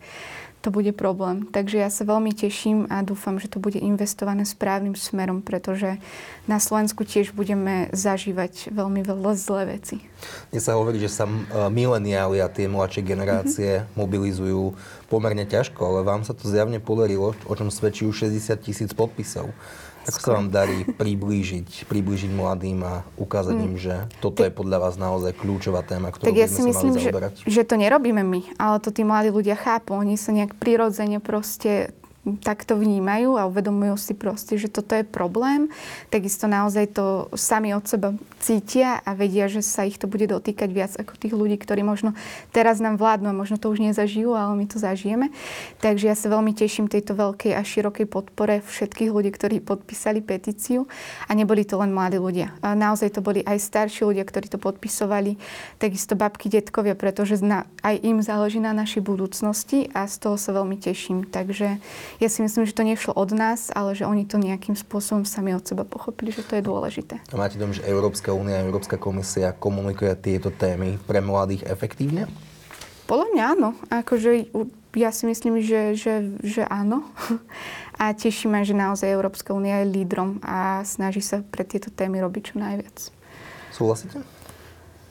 to bude problém. Takže ja sa veľmi teším a dúfam, že to bude investované správnym smerom, pretože na Slovensku tiež budeme zažívať veľmi veľa zlé veci. Dnes sa hovorí, že sa mileniáli a tie mladšie generácie mm-hmm. mobilizujú pomerne ťažko, ale vám sa to zjavne podarilo, o čom svedčí už 60 tisíc podpisov. Ako sa vám darí priblížiť, priblížiť mladým a ukázať mm. im, že toto je podľa vás naozaj kľúčová téma, ktorú tak ja si myslím, že, že to nerobíme my, ale to tí mladí ľudia chápu. Oni sa nejak prirodzene proste tak to vnímajú a uvedomujú si proste, že toto je problém. Takisto naozaj to sami od seba cítia a vedia, že sa ich to bude dotýkať viac ako tých ľudí, ktorí možno teraz nám vládnu a možno to už nezažijú, ale my to zažijeme. Takže ja sa veľmi teším tejto veľkej a širokej podpore všetkých ľudí, ktorí podpísali petíciu a neboli to len mladí ľudia. Naozaj to boli aj starší ľudia, ktorí to podpisovali, takisto babky, detkovia, pretože aj im záleží na našej budúcnosti a z toho sa veľmi teším. Takže ja si myslím, že to nešlo od nás, ale že oni to nejakým spôsobom sami od seba pochopili, že to je dôležité. A máte dom, že Európska únia a Európska komisia komunikuje tieto témy pre mladých efektívne? Podľa mňa áno. Akože ja si myslím, že, že, že áno. A tešíme, že naozaj Európska únia je lídrom a snaží sa pre tieto témy robiť čo najviac. Súhlasíte?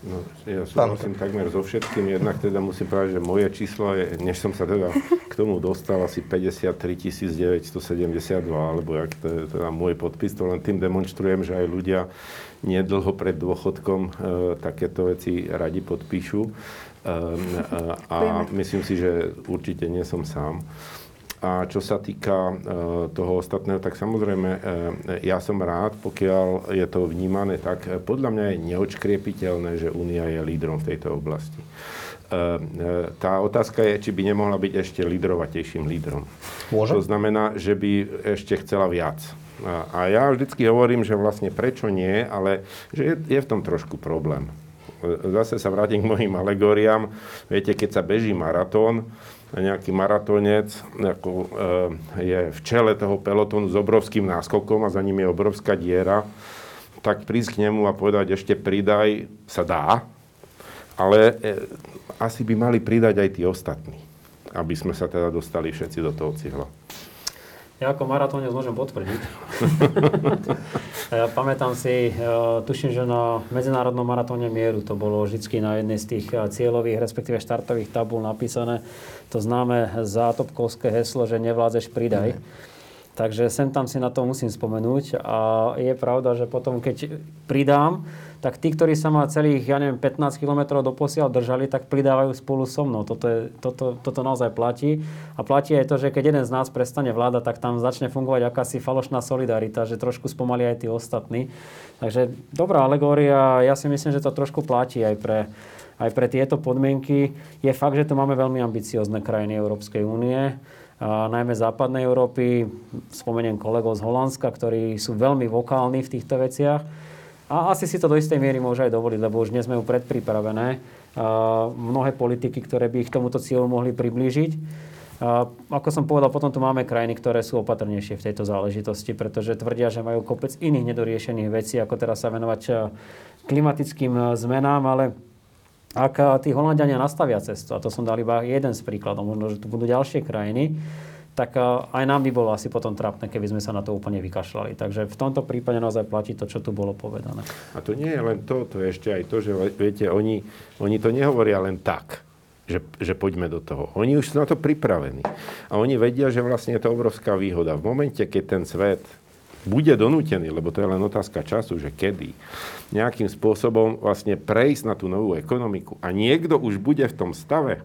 No, ja súhlasím takmer so všetkým. Jednak teda musím povedať, že moje číslo je, než som sa teda k tomu dostal, asi 53 972, alebo jak to je teda môj podpis, to len tým demonstrujem, že aj ľudia nedlho pred dôchodkom e, takéto veci radi podpíšu. E, e, a myslím si, že určite nie som sám. A čo sa týka e, toho ostatného, tak samozrejme, e, ja som rád, pokiaľ je to vnímané tak, e, podľa mňa je neočkriepiteľné, že Únia je lídrom v tejto oblasti. Tá otázka je, či by nemohla byť ešte lídrovatejším lídrom. Môže? To znamená, že by ešte chcela viac. A ja vždycky hovorím, že vlastne prečo nie, ale že je, je v tom trošku problém. Zase sa vrátim k mojim alegóriám. Viete, keď sa beží maratón, nejaký maratónec ako, e, je v čele toho pelotónu s obrovským náskokom a za ním je obrovská diera, tak prísť k nemu a povedať ešte pridaj sa dá, ale e, asi by mali pridať aj tí ostatní, aby sme sa teda dostali všetci do toho cieľa. Ja ako maratónec môžem potvrdiť. <laughs> ja pamätám si, e, tuším, že na medzinárodnom maratóne mieru to bolo vždy na jednej z tých e, cieľových, respektíve štartových tabul napísané to známe zátopkovské heslo, že nevládzeš, pridaj. Takže sem tam si na to musím spomenúť a je pravda, že potom keď pridám, tak tí, ktorí sa ma celých, ja neviem, 15 km do posiaľ držali, tak pridávajú spolu so mnou. Toto, je, toto, toto naozaj platí. A platí aj to, že keď jeden z nás prestane vláda, tak tam začne fungovať akási falošná solidarita, že trošku spomalí aj tí ostatní. Takže dobrá alegória, ja si myslím, že to trošku platí aj pre, aj pre tieto podmienky. Je fakt, že tu máme veľmi ambiciozne krajiny Európskej únie a najmä západnej Európy. Spomeniem kolegov z Holandska, ktorí sú veľmi vokálni v týchto veciach. A asi si to do istej miery môže aj dovoliť, lebo už dnes sme ju predpripravené. Mnohé politiky, ktoré by ich tomuto cieľu mohli priblížiť. Ako som povedal, potom tu máme krajiny, ktoré sú opatrnejšie v tejto záležitosti, pretože tvrdia, že majú kopec iných nedoriešených vecí, ako teraz sa venovať klimatickým zmenám, ale ak tí Holandiania nastavia cestu, a to som dal iba jeden z príkladov, možno, že tu budú ďalšie krajiny, tak aj nám by bolo asi potom trápne, keby sme sa na to úplne vykašľali. Takže v tomto prípade naozaj platí to, čo tu bolo povedané. A to nie je len to, to je ešte aj to, že viete, oni, oni to nehovoria len tak, že, že poďme do toho. Oni už sú na to pripravení. A oni vedia, že vlastne je to obrovská výhoda. V momente, keď ten svet bude donútený, lebo to je len otázka času, že kedy, nejakým spôsobom vlastne prejsť na tú novú ekonomiku a niekto už bude v tom stave,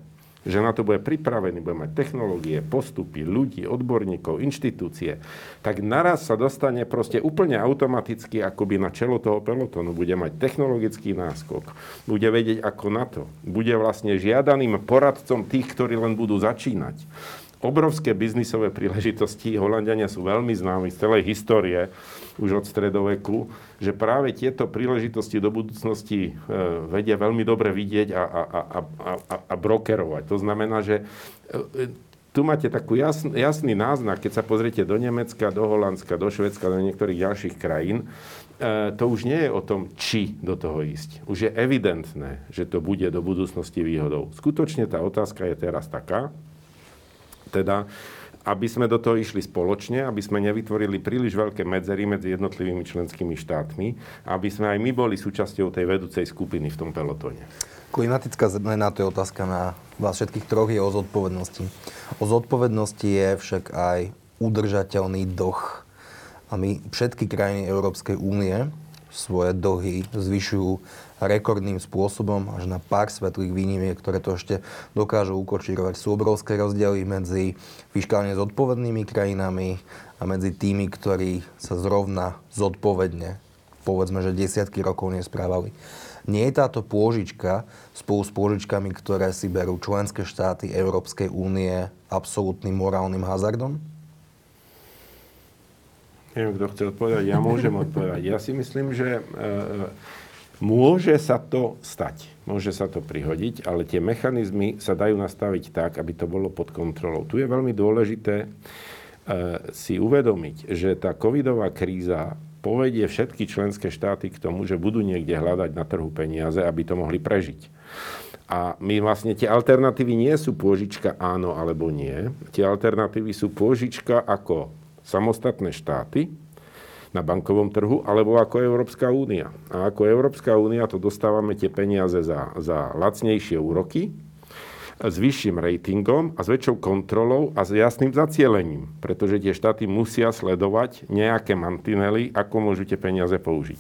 že na to bude pripravený, bude mať technológie, postupy, ľudí, odborníkov, inštitúcie, tak naraz sa dostane proste úplne automaticky akoby na čelo toho pelotónu. Bude mať technologický náskok, bude vedieť ako na to, bude vlastne žiadaným poradcom tých, ktorí len budú začínať obrovské biznisové príležitosti. Holandiania sú veľmi známi z celej histórie, už od stredoveku, že práve tieto príležitosti do budúcnosti e, vedia veľmi dobre vidieť a, a, a, a, a brokerovať. To znamená, že e, tu máte takú jasný, jasný náznak, keď sa pozriete do Nemecka, do Holandska, do Švedska, do niektorých ďalších krajín, e, to už nie je o tom, či do toho ísť. Už je evidentné, že to bude do budúcnosti výhodou. Skutočne tá otázka je teraz taká, teda aby sme do toho išli spoločne, aby sme nevytvorili príliš veľké medzery medzi jednotlivými členskými štátmi, aby sme aj my boli súčasťou tej vedúcej skupiny v tom pelotóne. Klimatická zmena, to je otázka na vás všetkých troch, je o zodpovednosti. O zodpovednosti je však aj udržateľný dlh. A my všetky krajiny Európskej únie svoje dlhy zvyšujú rekordným spôsobom, až na pár svetlých výnimiek, ktoré to ešte dokážu ukočírovať. Sú obrovské rozdiely medzi fiskálne zodpovednými krajinami a medzi tými, ktorí sa zrovna zodpovedne, povedzme, že desiatky rokov nesprávali. Nie je táto pôžička spolu s pôžičkami, ktoré si berú členské štáty Európskej únie, absolútnym morálnym hazardom? Neviem, kto chce odpovedať. Ja môžem odpovedať. Ja si myslím, že e, Môže sa to stať, môže sa to prihodiť, ale tie mechanizmy sa dajú nastaviť tak, aby to bolo pod kontrolou. Tu je veľmi dôležité e, si uvedomiť, že tá covidová kríza povedie všetky členské štáty k tomu, že budú niekde hľadať na trhu peniaze, aby to mohli prežiť. A my vlastne tie alternatívy nie sú pôžička áno alebo nie. Tie alternatívy sú pôžička ako samostatné štáty, na bankovom trhu, alebo ako Európska únia. A ako Európska únia to dostávame tie peniaze za, za lacnejšie úroky, s vyšším ratingom a s väčšou kontrolou a s jasným zacielením, pretože tie štáty musia sledovať nejaké mantinely, ako môžu tie peniaze použiť.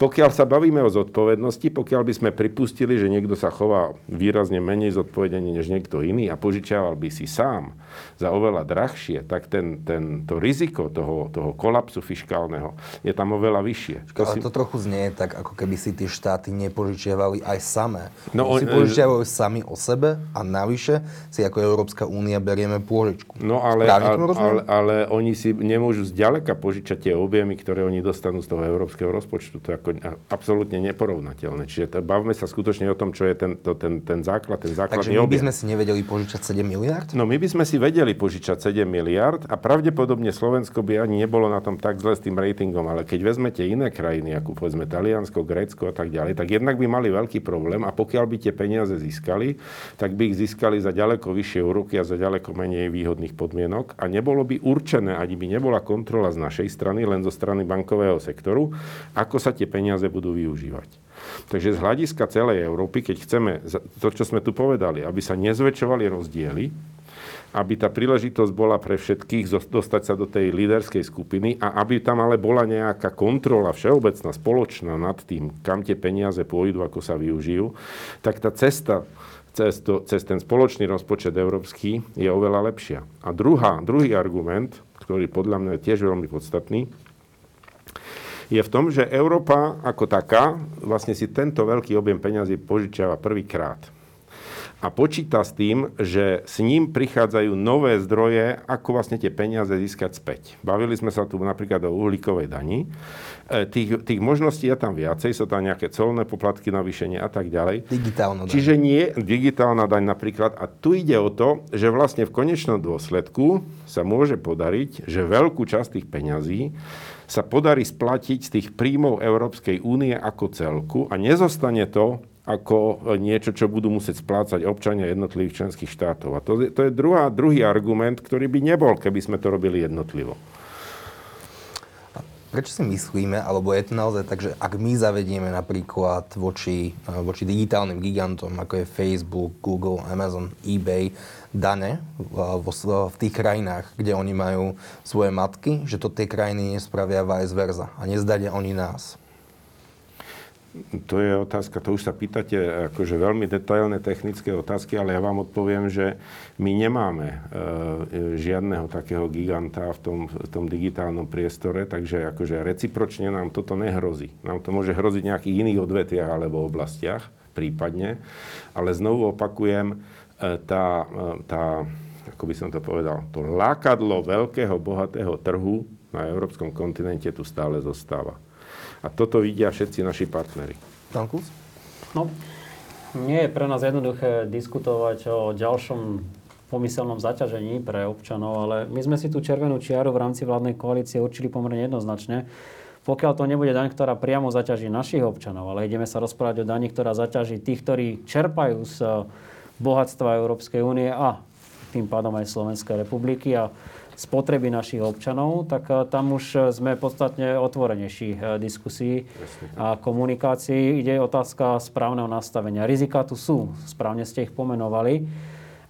Pokiaľ sa bavíme o zodpovednosti, pokiaľ by sme pripustili, že niekto sa chová výrazne menej zodpovedne než niekto iný a požičiaval by si sám za oveľa drahšie, tak ten, ten, to riziko toho, toho kolapsu fiskálneho je tam oveľa vyššie. To Ale si... to trochu znie tak, ako keby si tie štáty nepožičiavali aj samé. No, si požičiavajú sami o sebe a navyše si ako Európska únia berieme pôžičku. No ale, ale, ale, ale oni si nemôžu zďaleka požičať tie objemy, ktoré oni dostanú z toho európskeho rozpočtu. To ako ako absolútne neporovnateľné. Čiže bavme sa skutočne o tom, čo je ten, to, ten, ten základ, ten základný Takže my by sme si nevedeli požičať 7 miliard? No my by sme si vedeli požičať 7 miliard a pravdepodobne Slovensko by ani nebolo na tom tak zle s tým ratingom, ale keď vezmete iné krajiny, ako povedzme Taliansko, Grécko a tak ďalej, tak jednak by mali veľký problém a pokiaľ by tie peniaze získali, tak by ich získali za ďaleko vyššie úroky a za ďaleko menej výhodných podmienok a nebolo by určené, ani by nebola kontrola z našej strany, len zo strany bankového sektoru, ako sa tie peniaze peniaze budú využívať. Takže z hľadiska celej Európy, keď chceme to, čo sme tu povedali, aby sa nezväčšovali rozdiely, aby tá príležitosť bola pre všetkých dostať sa do tej líderskej skupiny a aby tam ale bola nejaká kontrola všeobecná, spoločná nad tým, kam tie peniaze pôjdu, ako sa využijú, tak tá cesta cez, to, cez ten spoločný rozpočet európsky je oveľa lepšia. A druhá, druhý argument, ktorý podľa mňa je tiež veľmi podstatný, je v tom, že Európa ako taká vlastne si tento veľký objem peňazí požičiava prvýkrát a počíta s tým, že s ním prichádzajú nové zdroje, ako vlastne tie peniaze získať späť. Bavili sme sa tu napríklad o uhlíkovej dani. E, tých, tých možností je tam viacej, sú tam nejaké colné poplatky, navýšenie a tak ďalej. Digitálna daň. Čiže nie, digitálna daň napríklad. A tu ide o to, že vlastne v konečnom dôsledku sa môže podariť, že veľkú časť tých peňazí sa podarí splatiť z tých príjmov Európskej únie ako celku a nezostane to ako niečo, čo budú musieť splácať občania jednotlivých členských štátov. A to, to je druhá, druhý argument, ktorý by nebol, keby sme to robili jednotlivo. Prečo si myslíme, alebo je to naozaj tak, že ak my zavedieme napríklad voči, voči digitálnym gigantom, ako je Facebook, Google, Amazon, eBay, dane v, v, tých krajinách, kde oni majú svoje matky, že to tie krajiny nespravia vice versa a nezdadia oni nás. To je otázka, to už sa pýtate akože veľmi detailné technické otázky, ale ja vám odpoviem, že my nemáme e, žiadneho takého giganta v tom, v tom digitálnom priestore, takže akože recipročne nám toto nehrozí. Nám to môže hroziť v nejakých iných odvetviach alebo oblastiach prípadne, ale znovu opakujem, tá, e, tá, ako by som to povedal, to lákadlo veľkého, bohatého trhu na európskom kontinente tu stále zostáva. A toto vidia všetci naši partnery. Tankus? No, nie je pre nás jednoduché diskutovať o ďalšom pomyselnom zaťažení pre občanov, ale my sme si tú červenú čiaru v rámci vládnej koalície určili pomerne jednoznačne. Pokiaľ to nebude daň, ktorá priamo zaťaží našich občanov, ale ideme sa rozprávať o dani, ktorá zaťaží tých, ktorí čerpajú z bohatstva Európskej únie a tým pádom aj Slovenskej republiky a spotreby našich občanov, tak eh, tam už eh, sme podstatne otvorenejší eh, diskusii a komunikácii. Ide otázka správneho nastavenia. Rizika tu sú, správne ste ich pomenovali.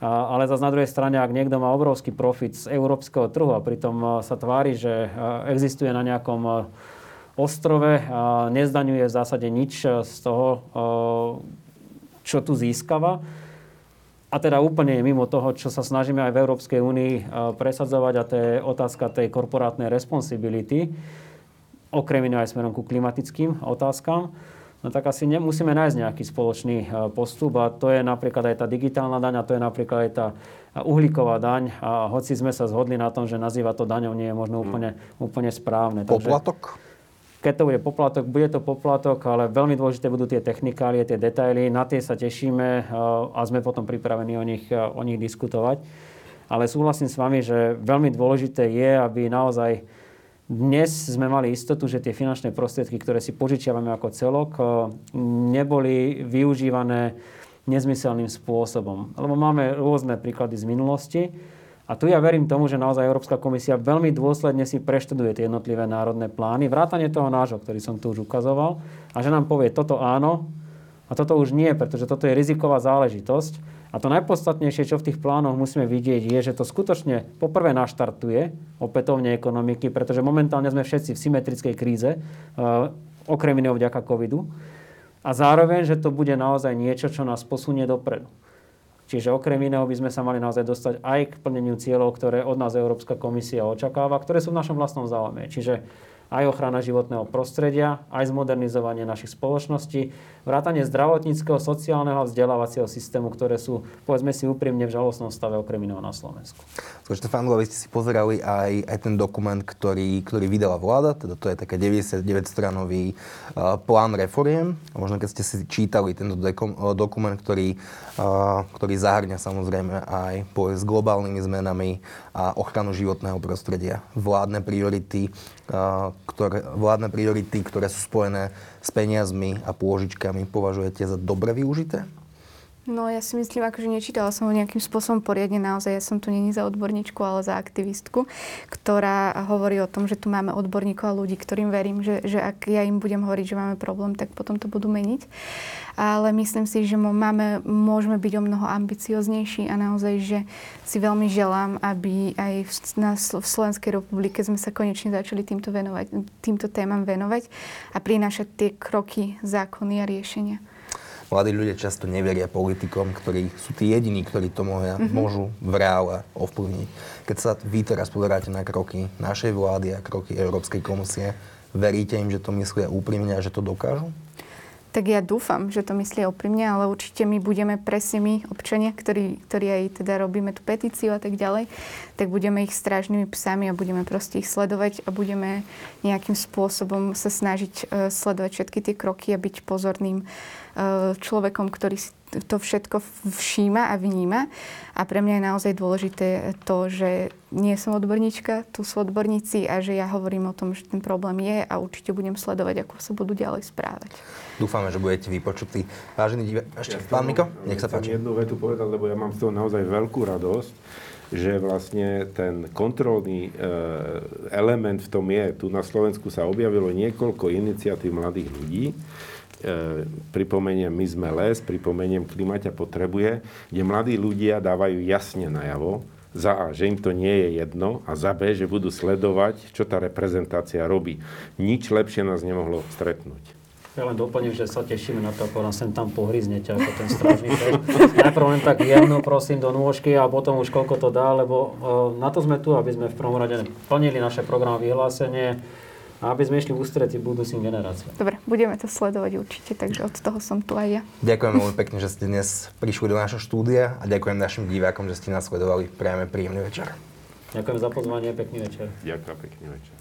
Ale zase na druhej strane, ak niekto má obrovský profit z európskeho trhu a pritom sa tvári, že existuje na nejakom ostrove a nezdaňuje v zásade nič z toho, čo tu získava, a teda úplne mimo toho, čo sa snažíme aj v Európskej únii e, presadzovať a to je otázka tej korporátnej responsibility, okrem iného aj smerom ku klimatickým otázkam, no tak asi nemusíme nájsť nejaký spoločný e, postup a to je napríklad aj tá digitálna daň a to je napríklad aj tá uhlíková daň a hoci sme sa zhodli na tom, že nazýva to daňou nie je možno úplne, úplne správne. Poplatok? Takže, keď to bude poplatok, bude to poplatok, ale veľmi dôležité budú tie technikálie, tie detaily. Na tie sa tešíme eh, a sme potom pripravení o nich, eh, o nich diskutovať. Ale súhlasím s vami, že veľmi dôležité je, aby naozaj dnes sme mali istotu, že tie finančné prostriedky, ktoré si požičiavame ako celok, eh, neboli využívané nezmyselným spôsobom. Lebo máme rôzne príklady z minulosti a tu ja verím tomu, že naozaj Európska komisia veľmi dôsledne si preštuduje tie jednotlivé národné plány, vrátane toho nášho, ktorý som tu už ukazoval, a že nám povie toto áno a toto už nie, pretože toto je riziková záležitosť. A to najpodstatnejšie, čo v tých plánoch musíme vidieť, je, že to skutočne poprvé naštartuje opätovne ekonomiky, pretože momentálne sme všetci v symetrickej kríze, uh, okrem iného vďaka covidu. A zároveň, že to bude naozaj niečo, čo nás posunie dopredu. Čiže okrem iného by sme sa mali naozaj dostať aj k plneniu cieľov, ktoré od nás Európska komisia očakáva, ktoré sú v našom vlastnom záujme. Čiže aj ochrana životného prostredia, aj zmodernizovanie našich spoločností, vrátanie zdravotníckého, sociálneho a vzdelávacieho systému, ktoré sú, povedzme si úprimne, v žalostnom stave okrem iného na Slovensku. Štefán, vy ste si pozerali aj, aj ten dokument, ktorý, ktorý vydala vláda, teda to je také 99-stranový uh, plán reforiem. Možno keď ste si čítali tento dekom, uh, dokument, ktorý, uh, ktorý zahrňa samozrejme aj boj s globálnymi zmenami a ochranu životného prostredia, vládne priority, ktoré, vládne priority, ktoré sú spojené s peniazmi a pôžičkami, považujete za dobre využité? No ja si myslím, akože nečítala som ho nejakým spôsobom poriadne naozaj. Ja som tu není za odborníčku, ale za aktivistku, ktorá hovorí o tom, že tu máme odborníkov a ľudí, ktorým verím, že, že ak ja im budem hovoriť, že máme problém, tak potom to budú meniť. Ale myslím si, že máme, môžeme byť o mnoho ambicioznejší a naozaj, že si veľmi želám, aby aj v, na, v Slovenskej republike sme sa konečne začali týmto, venovať, týmto témam venovať a prinášať tie kroky, zákony a riešenia mladí ľudia často neveria politikom, ktorí sú tí jediní, ktorí to môžu, mm-hmm. môžu v reále ovplyvniť. Keď sa vy teraz pozeráte na kroky našej vlády a kroky Európskej komisie, veríte im, že to myslia úprimne a že to dokážu? Tak ja dúfam, že to myslia úprimne, ale určite my budeme presne my, občania, ktorí, ktorí aj teda robíme tú petíciu a tak ďalej, tak budeme ich strážnymi psami a budeme proste ich sledovať a budeme nejakým spôsobom sa snažiť uh, sledovať všetky tie kroky a byť pozorným uh, človekom, ktorý si to všetko všíma a vníma. A pre mňa je naozaj dôležité to, že nie som odborníčka, tu sú odborníci a že ja hovorím o tom, že ten problém je a určite budem sledovať, ako sa budú ďalej správať. Dúfame, že budete vypočutí. Vážený. Ešte, ja pán Miko, nech sa páči. jednu vetu povedať, lebo ja mám z toho naozaj veľkú radosť, že vlastne ten kontrolný e, element v tom je, tu na Slovensku sa objavilo niekoľko iniciatív mladých ľudí, E, pripomeniem My sme les, pripomeniem Klimaťa potrebuje, kde mladí ľudia dávajú jasne najavo, za A, že im to nie je jedno a za B, že budú sledovať, čo tá reprezentácia robí. Nič lepšie nás nemohlo stretnúť. Ja len doplním, že sa tešíme na to, ako nás sem tam pohryznete, ako ten strážny Najprv len tak jemno, prosím, do nôžky a potom už koľko to dá, lebo uh, na to sme tu, aby sme v prvom rade plnili naše program vyhlásenie, a aby sme išli v ústretí budúcim generáciám. Dobre, budeme to sledovať určite, takže od toho som tu aj ja. Ďakujem veľmi pekne, že ste dnes prišli do nášho štúdia a ďakujem našim divákom, že ste nás sledovali. Prejme príjemný večer. Ďakujem za pozvanie, pekný večer. Ďakujem, pekný večer.